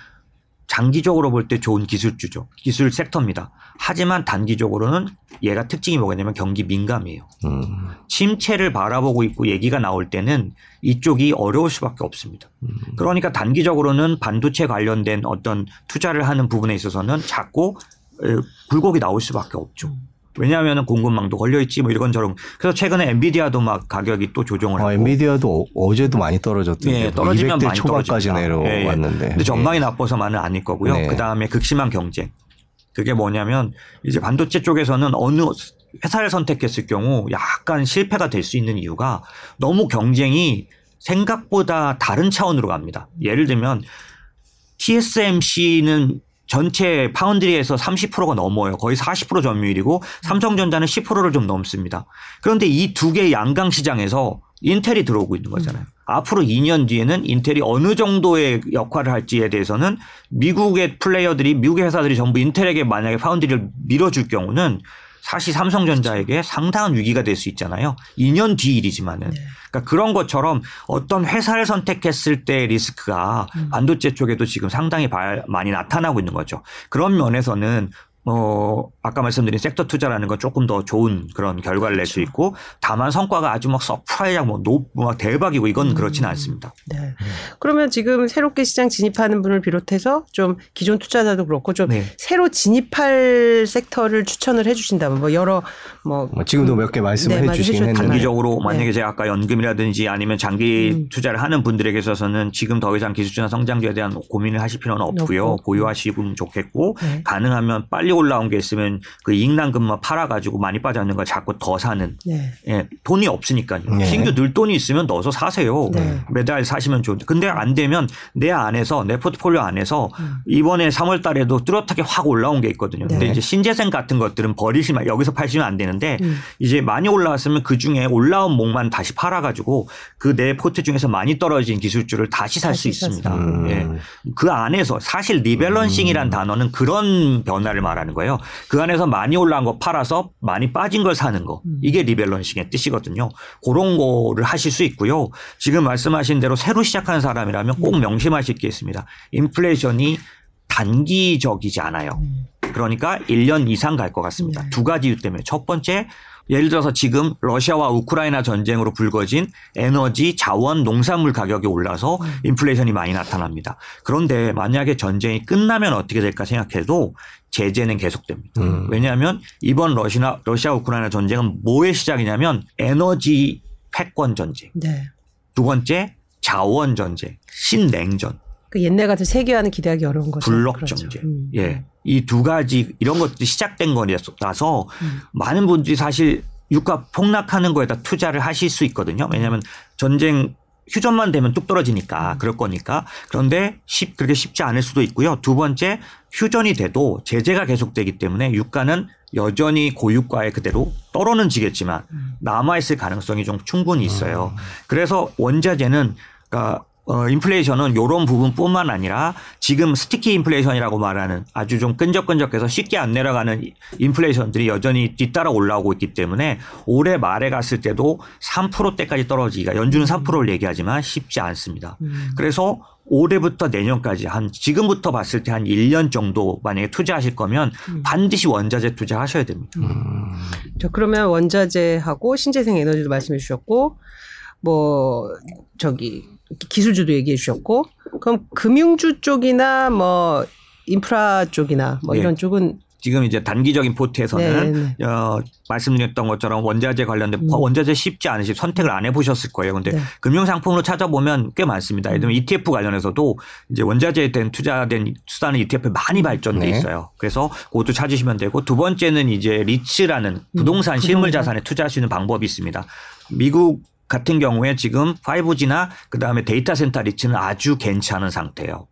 장기적으로 볼 때 좋은 기술주죠. 기술 섹터입니다. 하지만 단기적으로는 얘가 특징이 뭐겠냐면 경기 민감이에요. 음. 침체를 바라보고 있고 얘기가 나올 때는 이쪽이 어려울 수밖에 없습니다. 그러니까 단기적으로는 반도체 관련된 어떤 투자를 하는 부분에 있어서는 자꾸 에, 굴곡이 나올 수밖에 없죠. 왜냐하면 공급망도 걸려 있지 뭐 이런 저런. 그래서 최근에 엔비디아도 막 가격이 또 조정을 아, 하고. 엔비디아도 어, 제도 많이 떨어졌던데 예, 뭐 떨어지면 200대 많이 초반까지. 내려왔는데. 예, 예. 근데 전망이 나빠서만은 아닐 거고요. 네. 그 다음에 극심한 경쟁. 그게 뭐냐면 이제 반도체 쪽에서는 어느 회사를 선택했을 경우 약간 실패가 될 수 있는 이유가 너무 경쟁이 생각보다 다른 차원으로 갑니다. 예를 들면 TSMC는 전체 파운드리에서 30%가 넘어요. 거의 40% 점유율이고 삼성전자는 10%를 좀 넘습니다. 그런데 이 두 개의 양강 시장에서 인텔이 들어오고 있는 거잖아요. 앞으로 2년 뒤에는 인텔이 어느 정도의 역할을 할지에 대해서는 미국의 플레이어들이 미국의 회사들이 전부 인텔에게 만약에 파운드리를 밀어줄 경우는 사실 삼성전자에게 상당한 위기가 될 수 있잖아요. 2년 뒤 일이지만은. 그러니까 그런 것처럼 어떤 회사를 선택했을 때 리스크가 반도체 쪽에도 지금 상당히 발- 많이 나타나고 있는 거죠. 그런 면에서는 어, 아까 말씀드린 섹터 투자라는 건 조금 더 좋은 그런 결과를 낼수 있고 다만 성과가 아주 막 surprise하고 뭐 높, 막 대박이고 이건 그렇지는 않습니다. 네. 그러면 지금 새롭게 시장 진입하는 분을 비롯해서 좀 기존 투자자도 그렇고 좀 네. 새로 진입할 섹터를 추천을 해 주신다면 뭐 여러 뭐 뭐 지금도 몇 개 말씀을 네, 해 주시긴 말씀해 했는데. 단기적으로 만약에 네. 제가 아까 연금이라든지 아니면 장기 음. 투자를 하는 분들에게 있어서는 지금 더 이상 기술주나 성장주에 대한 고민을 하실 필요는 없고요. 없고. 보유하시면 좋겠고 네. 가능하면 빨리 올라온 게 있으면 그 이익 난 것만 팔아가지고 많이 빠졌는 걸 자꾸 더 사는 네. 예, 돈이 없으니까요. 네. 신규 늘 돈이 있으면 넣어서 사세요. 네. 매달 사시면 좋은데. 근데 안 되면 내 안에서, 내 포트폴리오 안에서 음. 이번에 3월 달에도 뚜렷하게 확 올라온 게 있거든요. 근데 네. 이제 신재생 같은 것들은 버리시면, 여기서 파시면 안 되는데 음. 이제 많이 올라왔으면 그 중에 올라온 몫만 다시 팔아가지고 그 내 포트 중에서 많이 떨어진 기술주를 다시 살 수. 있습니다. 음. 예. 그 안에서 사실 rebalancing이란 단어는 그런 변화를 말 하는 거예요. 그 안에서 많이 올라온 거 팔아서 많이 빠진 걸 사는 거. 이게 rebalancing의 뜻이거든요. 그런 거를 하실 수 있고요. 지금 말씀하신 대로 새로 시작하는 사람이라면 꼭 명심하실 게 있습니다. 인플레이션이 단기적이지 않아요. 그러니까 1년 이상 갈 것 같습니다. 두 가지 이유 때문에. 첫 번째, 예를 들어서 지금 러시아와 우크라이나 전쟁으로 불거진 에너지, 자원, 농산물 가격이 올라서 인플레이션이 많이 나타납니다. 그런데 만약에 전쟁이 끝나면 어떻게 될까 생각해도 제재는 계속됩니다. 음. 왜냐하면 이번 러시아, 러시아 우크라이나 전쟁은 뭐의 시작이냐면 에너지 패권 전쟁. 네. 두 번째, 자원 전쟁, 신냉전. 그 옛날 같은 세계화는 기대하기 어려운 거죠. 블록 그렇죠. 정제. 음. 예. 이 두 가지 이런 것들이 시작된 거라서 음. 많은 분들이 사실 유가 폭락하는 거에다 투자를 하실 수 있거든요. 왜냐하면 전쟁 휴전만 되면 뚝 떨어지니까 그럴 거니까. 그런데 쉽, 그렇게 쉽지 않을 수도 있고요. 두 번째 휴전이 돼도 제재가 계속되기 때문에 유가는 여전히 고유가에 그대로 떨어는 지겠지만 남아 있을 가능성이 좀 충분히 있어요. 그래서 원자재는 그러니까 어, 인플레이션은 이런 부분뿐만 아니라 지금 스티키 인플레이션이라고 말하는 아주 좀 끈적끈적해서 쉽게 안 내려가는 이- 인플레이션들이 여전히 뒤따라 올라오고 있기 때문에 올해 말에 갔을 때도 3%대까지 떨어지기가 연준은 3%를 얘기하지만 쉽지 않습니다. 음. 그래서 올해부터 내년까지 한 지금부터 봤을 때 한 1년 정도 만약에 투자하실 거면 음. 반드시 원자재 투자하셔야 됩니다. 자, 그러면 원자재하고 신재생 에너지도 말씀해 주셨고, 뭐, 저기, 기술주도 얘기해 주셨고, 그럼 금융주 쪽이나 뭐, 인프라 쪽이나 뭐 예. 이런 쪽은 지금 이제 단기적인 포트에서는 네, 네. 어, 말씀드렸던 것처럼 원자재 관련된 음. 원자재 쉽지 않으시 선택을 안 해보셨을 거예요. 근데 네. 금융 상품으로 찾아보면 꽤 많습니다. 예를 들면 음. ETF 관련해서도 이제 원자재에 된 투자된 수단은 ETF 많이 발전돼 네. 있어요. 그래서 그것도 찾으시면 되고 두 번째는 이제 리츠라는 부동산 실물 음, 부동산. 자산에 투자할 수 있는 방법이 있습니다. 미국 같은 경우에 지금 5G나 그다음에 데이터 센터 리츠는 아주 괜찮은 상태예요.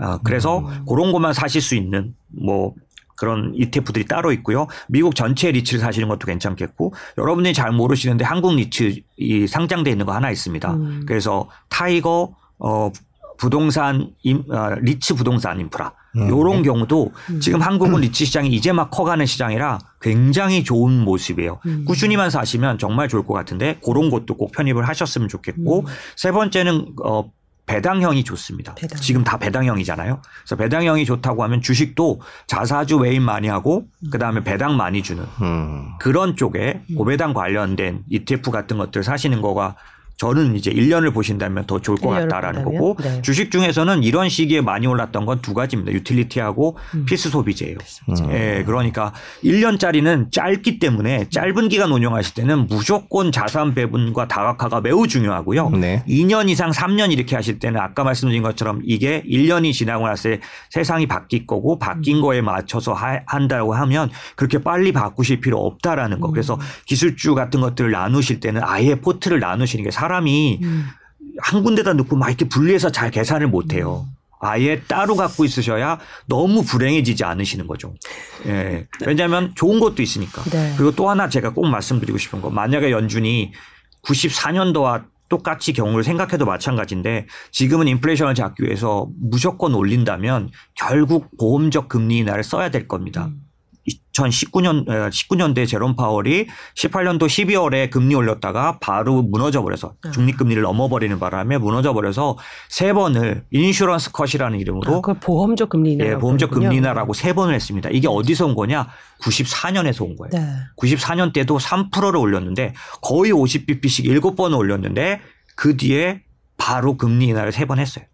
어, 그래서 음. 그런 것만 사실 수 있는 뭐 그런 ETF들이 따로 있고요. 미국 전체 리츠를 사시는 것도 괜찮겠고 여러분들이 잘 모르시는데 한국 리츠 이 상장돼 있는 거 하나 있습니다. 음. 그래서 타이거 어 부동산 임, 어, 리츠 부동산 인프라 음. 요런 경우도 음. 지금 한국은 리츠 시장이 이제 막 커가는 시장이라 굉장히 좋은 모습이에요. 음. 꾸준히만 사시면 정말 좋을 것 같은데 그런 것도 꼭 편입을 하셨으면 좋겠고 음. 세 번째는 어 배당형이 좋습니다. 배당. 지금 다 배당형이잖아요. 그래서 배당형이 좋다고 하면 주식도 자사주 외인 많이 하고 그다음에 배당 많이 주는 음. 그런 쪽에 고배당 관련된 ETF 같은 것들 사시는 거가 저는 이제 1년을 보신다면 더 좋을 것 1년을 같다라는 본다면? 거고 네. 주식 중에서는 이런 시기에 많이 올랐던 건 두 가지입니다. 유틸리티하고 음. 필수 소비재예요. 음. 예, 그러니까 1년짜리는 짧기 때문에 짧은 기간 운용하실 때는 무조건 자산 배분과 다각화가 매우 중요하고요. 네. 2년 이상 3년 이렇게 하실 때는 아까 말씀드린 것처럼 이게 1년이 지나고 때 세상이 바뀔 거고 바뀐 거에 맞춰서 하- 한다고 하면 그렇게 빨리 바꾸실 필요 없다라는 거. 그래서 기술주 같은 것들을 나누실 때는 아예 포트를 나누시는 게 사 람이 음. 한 군데다 넣고 막 이렇게 분리해서 잘 계산을 못 해요. 아예 따로 갖고 있으셔야 너무 불행해지지 않으시는 거죠. 예. 왜냐하면 좋은 것도 있으니까. 네. 그리고 또 하나 제가 꼭 말씀드리고 싶은 거. 만약에 연준이 94년도와 똑같이 경우를 생각해도 마찬가지인데 지금은 인플레이션을 잡기 위해서 무조건 올린다면 결국 보험적 금리 인하를 써야 될 겁니다. 2019년 19년대 제롬 파월이 18년도 12월에 금리 올렸다가 바로 무너져 버려서 아. 중립 금리를 넘어 버리는 바람에 무너져 버려서 세 번을 인슈런스 컷이라는 아, 이름으로 그걸 보험적 금리 인하. 예, 보험적 금리 인하라고 세 번을 했습니다. 이게 어디서 온 거냐? 94년에서 온 거예요. 네. 94년 때도 3%를 올렸는데 거의 50bp씩 7번을 올렸는데 그 뒤에 바로 금리 인하를 세 번 했어요.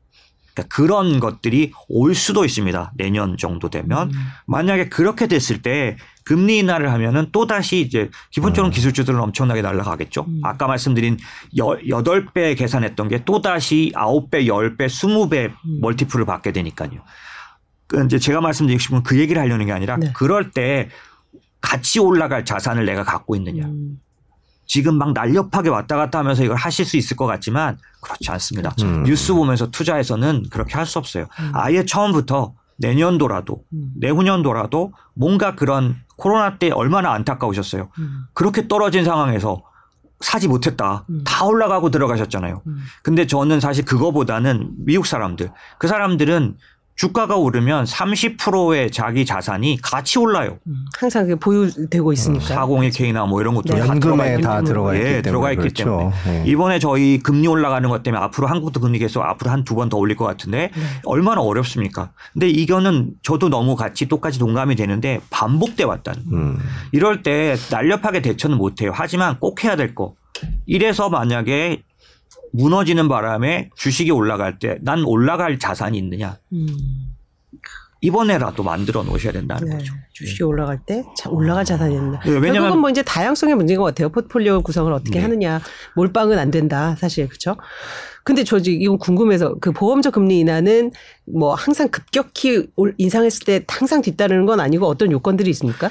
그러니까 그런 것들이 올 수도 있습니다. 내년 정도 되면 음. 만약에 그렇게 됐을 때 금리 인하를 하면은 또 다시 이제 기본적으로 음. 기술주들은 엄청나게 날아가겠죠. 음. 아까 말씀드린 여, 8배 계산했던 게 또 다시 9배, 10배, 20배 음. 멀티플을 받게 되니까요. 그 이제 제가 말씀드리고 싶은 건그 얘기를 하려는 게 아니라 네. 그럴 때 같이 올라갈 자산을 내가 갖고 있느냐. 음. 지금 막 날렵하게 왔다 갔다 하면서 이걸 하실 수 있을 것 같지만 그렇지 않습니다. 음. 뉴스 보면서 투자해서는 그렇게 할 수 없어요. 음. 아예 처음부터 내년도라도 음. 내후년도라도 뭔가 그런 코로나 때 얼마나 안타까우셨어요. 음. 그렇게 떨어진 상황에서 사지 못했다. 음. 다 올라가고 들어가셨잖아요. 음. 근데 저는 사실 그거보다는 미국 사람들, 그 사람들은 주가가 오르면 30%의 자기 자산이 같이 올라요. 음. 항상 보유되고 있으니까. 401k나 뭐 이런 것들 네. 다 들어가 연금에 있기 다 때문에. 들어가 있기 예, 때문에 들어가 있기 그렇죠. 때문에. 예. 이번에 저희 금리 올라가는 것 때문에 앞으로 한국도 금리 계속 앞으로 한 두 번 더 올릴 것 같은데 네. 얼마나 어렵습니까? 근데 이거는 저도 너무 같이 똑같이 동감이 되는데 반복돼 왔다는. 음. 이럴 때 날렵하게 대처는 못 해요. 하지만 꼭 해야 될 거. 이래서 만약에 무너지는 바람에 주식이 올라갈 때 난 올라갈 자산이 있느냐. 음. 이번에라도 만들어 놓으셔야 된다는 네. 거죠. 주식이 올라갈 때 자, 올라갈 자산이 있나. 네, 왜냐면- 결국은 뭐 이제 다양성의 문제인 것 같아요. 포트폴리오 구성을 어떻게 네. 하느냐. 몰빵은 안 된다. 사실 그렇죠. 근데 저 지금 이건 궁금해서 그 보험적 금리 인하는 뭐 항상 급격히 올- 인상했을 때 항상 뒤따르는 건 아니고 어떤 요건들이 있습니까?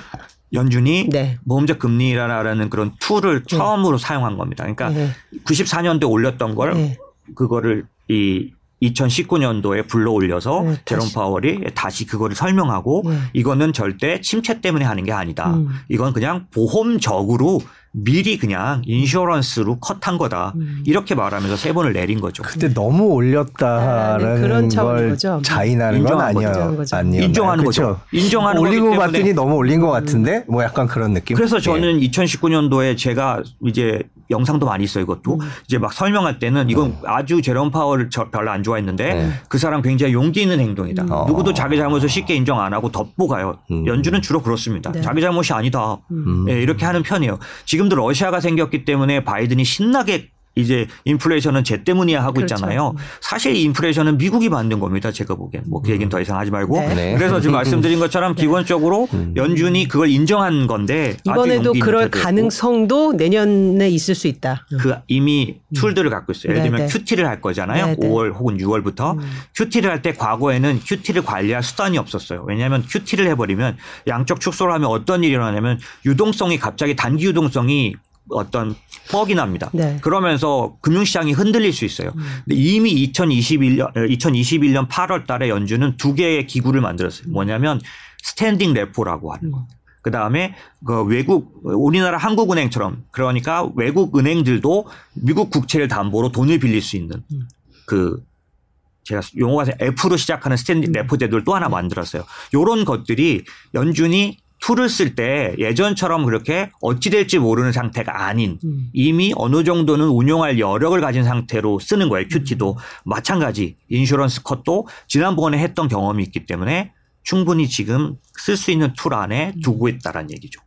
연준이 네. 보험적 금리라는 그런 tool을 네. 처음으로 사용한 겁니다. 그러니까 네. 94년도에 올렸던 걸 네. 그거를 이 2019년도에 불러 올려서 네, 제롬. 파월이 다시 그거를 설명하고 네. 이거는 절대 침체 때문에 하는 게 아니다. 음. 이건 그냥 보험적으로 미리 그냥 insurance로 cut한 거다. 음. 이렇게 말하면서 세 번을 내린 거죠. 그때 너무 아, 네, 올렸다라는 그런 차원인 걸 거죠. 자인하는 건. 아니에요. 거죠. 아니에요. 인정하는 그쵸? 거죠. 인정하는 것 때문에 같더니 너무 올린 것 같은데 뭐 약간 그런 느낌. 그래서 예. 저는 2019년도에 제가 이제 영상도 많이 있어요 이것도 음. 이제 막 설명할 때는 이건 아주 제롬 파월을 저 별로 안 좋아했는데 네. 그 사람 굉장히 용기 있는 행동이다. 음. 누구도 자기 잘못을 쉽게 인정 안 하고 덮고 가요. 음. 연준은 주로 그렇습니다. 네. 자기 잘못이 아니다. 음. 예, 이렇게 하는 편이에요. 지금 도 러시아가 생겼기 때문에 바이든이 신나게 이제 인플레이션은 쟤 때문이야 하고 그렇죠. 있잖아요. 사실 이 인플레이션은 미국이 만든 겁니다. 제가 보기엔 뭐 그 얘기는 더 이상 하지 말고. 네. 네. 그래서 지금 말씀드린 것처럼 기본적으로 연준이 그걸 인정한 건데 이번에도 그럴 가능성도 내년에 있을 수 있다. 그 이미 툴들을 갖고 있어요. 예를 네, 들면 네. QT를 할 거잖아요. 네, 네. 5월 혹은 6월부터 QT를 할 때 과거에는 QT를 관리할 수단이 없었어요. 왜냐하면 QT를 해버리면 양적 축소를 하면 어떤 일이 일어나냐면 유동성이 갑자기 단기 유동성이 어떤 뻑이 납니다. 네. 그러면서 금융시장이 흔들릴 수 있어요. 근데 이미 2021년 2021년 8월 달에 연준은 두 개의 기구를 만들었어요. 뭐냐면 standing repo라고 하는 거. 그 다음에 그 외국 우리나라 한국은행처럼 그러니까 외국 은행들도 미국 국채를 담보로 돈을 빌릴 수 있는 그 제가 용어가 F로 시작하는 standing repo 제도를 또 하나 만들었어요. 요런 것들이 연준이 tool을 쓸 때 예전처럼 그렇게 어찌 될지 모르는 상태가 아닌 음. 이미 어느 정도는 운용할 여력을 가진 상태로 쓰는 거예요. QT도 마찬가지 insurance cut도 지난번에 했던 경험이 있기 때문에 충분히 지금 쓸 수 있는 툴 안에 두고 있다라는 얘기죠.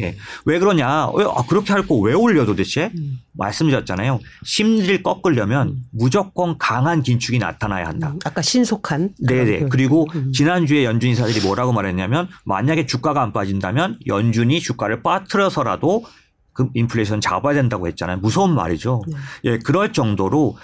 예. 왜 그러냐? 왜, 아, 그렇게 할 거 왜 올려 도대체? 음. 말씀드렸잖아요. 심리를 꺾으려면 무조건 강한 긴축이 나타나야 한다. 음, 아까 신속한. 네네. 그리고 음. 지난주에 연준 인사들이 뭐라고 말했냐면 만약에 주가가 안 빠진다면 연준이 주가를 빠뜨려서라도 그 인플레이션 잡아야 된다고 했잖아요. 무서운 말이죠. 네. 예, 그럴 정도로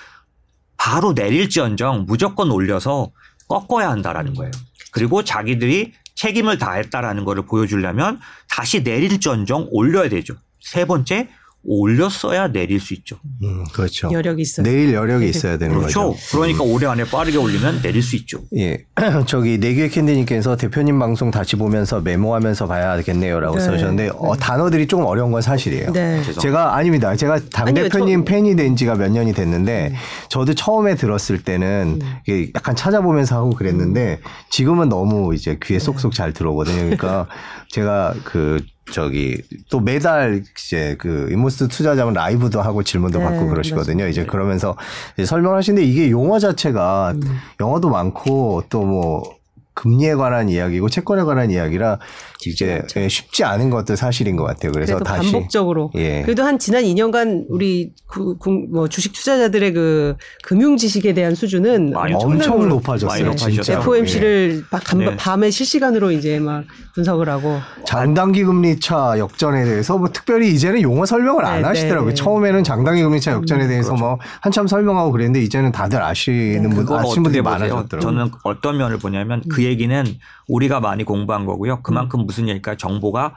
바로 내릴지언정 무조건 올려서 꺾어야 한다라는 거예요. 그리고 자기들이 책임을 다했다라는 거를 보여주려면 다시 내릴지언정 올려야 되죠. 세 번째 올렸어야 내릴 수 있죠. 음, 그렇죠. 여력이 있어요. 내일 여력이 있어야 되는 그렇죠. 거죠. 그러니까 올해 안에 빠르게 올리면 내릴 수 있죠. 예. 저기 내규의 캔디님께서 대표님 방송 다시 보면서 메모하면서 봐야겠네요라고 네. 써주셨는데 어, 단어들이 조금 어려운 건 사실이에요. 네. 죄송합니다. 제가 아닙니다. 제가 당 아니요, 대표님 저- 팬이 된 지가 몇 년이 됐는데 저도 처음에 들었을 때는 이게 약간 찾아보면서 하고 그랬는데 지금은 너무 이제 귀에 쏙쏙 잘 들어오거든요. 그러니까 제가 그 저기 또 매달 이제 그 인모스트 투자자분 라이브도 하고 질문도 네, 받고 그러시거든요. 이제 그러면서 이제 설명하시는데 이게 용어 자체가 영어도 많고 또 뭐 금리에 관한 이야기고 채권에 관한 이야기라 이제 예, 쉽지 않은 것도 사실인 것 같아요. 그래서 다시 반복적으로 예. 그래도 한 지난 2년간 우리 구, 구- 뭐 주식 투자자들의 그 금융 지식에 대한 수준은 많이 엄청 많이 높아졌어요. 높아졌어요. 진짜. 예. FOMC를 네. 밤에 실시간으로 이제 막 분석을 하고 장단기 금리 차 역전에 대해서 뭐 특별히 이제는 용어 설명을 안 네, 하시더라고요. 네. 처음에는 장단기 금리 차 역전에 대해서 뭐 한참 설명하고 그랬는데 이제는 다들 아시는 분 그걸 아시는 분들이? 많아졌더라고요. 저는 어떤 면을 보냐면 그 얘기는 우리가 많이 공부한 거고요. 그만큼 무슨 얘기일까 정보가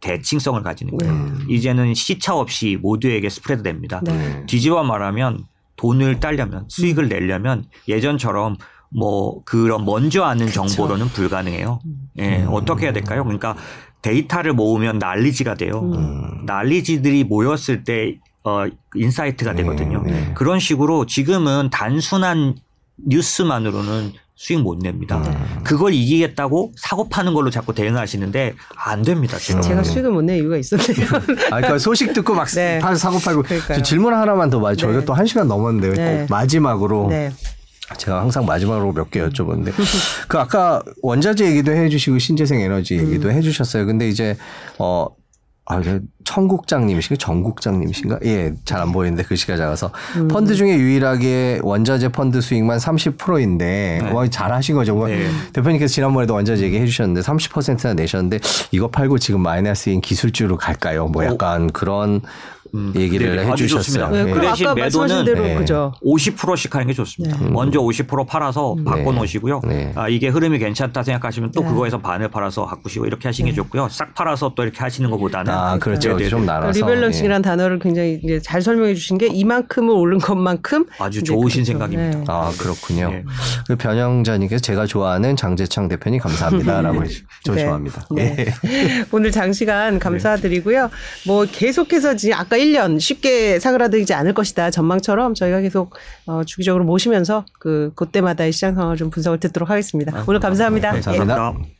대칭성을 가지는 거예요. 이제는 시차 없이 모두에게 spread 됩니다. 네. 뒤집어 말하면 돈을 따려면 수익을 내려면 예전처럼 뭐 그런 먼저 아는 정보로는 불가능해요. 예, 어떻게 해야 될까요? 그러니까 데이터를 모으면 knowledge가 돼요. 음. 난리지들이 모였을 때 어, insight가 되거든요. 네, 네. 그런 식으로 지금은 단순한 뉴스만으로는 수익 못 냅니다. 음. 그걸 이기겠다고 사고 파는 걸로 자꾸 대응하시는데 안 됩니다. 지금. 제가 수익을 못낼 이유가 있었네요. 아, 그러니까 소식 듣고 막 네. 파- 사고 팔고 질문 하나만 더. 저희가 네. 또한 시간 넘었는데 네. 마지막으로 네. 제가 항상 마지막으로 몇 개 여쭤보는데 그 아까 원자재 얘기도 해주시고 신재생 에너지 음. 얘기도 해주셨어요. 근데 이제 어. 아, 저 청국장님이신가? 정국장님이신가? 예, 잘 안 보이는데 글씨가 작아서. 음. 펀드 중에 유일하게 원자재 펀드 수익만 30%인데, 네. 뭐잘 하신 거죠. 뭐 네. 대표님께서 지난번에도 원자재 얘기해 주셨는데 30%나 내셨는데, 이거 팔고 지금 마이너스인 기술주로 갈까요? 뭐 약간 그런 얘기를 네, 해 아주 주셨어요. 좋습니다. 네, 그 그럼 대신 아까 말씀하신 매도는 대로 네. 그죠. 50%씩 하는 게 좋습니다. 먼저 50% 팔아서 바꿔 놓으시고요. 네. 아, 이게 흐름이 괜찮다 생각하시면 또 네. 그거에서 반을 팔아서 바꾸시고 이렇게 하시는 게 좋고요. 싹 팔아서 또 이렇게 하시는 것보다는 아, 그렇죠. 네, 네, 좀 네. 나눠서. rebalancing이라는 단어를 굉장히 이제 잘 설명해 주신 게 이만큼을 오른 것만큼 아주 좋으신 그렇죠. 생각입니다. 네. 아 그렇군요. 네. 그 변영자님께서 제가 좋아하는 장재창 대표님 감사합니다라고 해주. 저 네. 좋아합니다. 네. 예. 오늘 장시간 감사드리고요. 뭐 계속해서 지금 아까 1년 쉽게 사그라들지 않을 것이다 전망처럼 저희가 계속 어, 주기적으로 모시면서 그 그때마다의 시장 상황을 좀 분석을 듣도록 하겠습니다. 오늘 감사합니다. 네, 감사합니다. 감사합니다.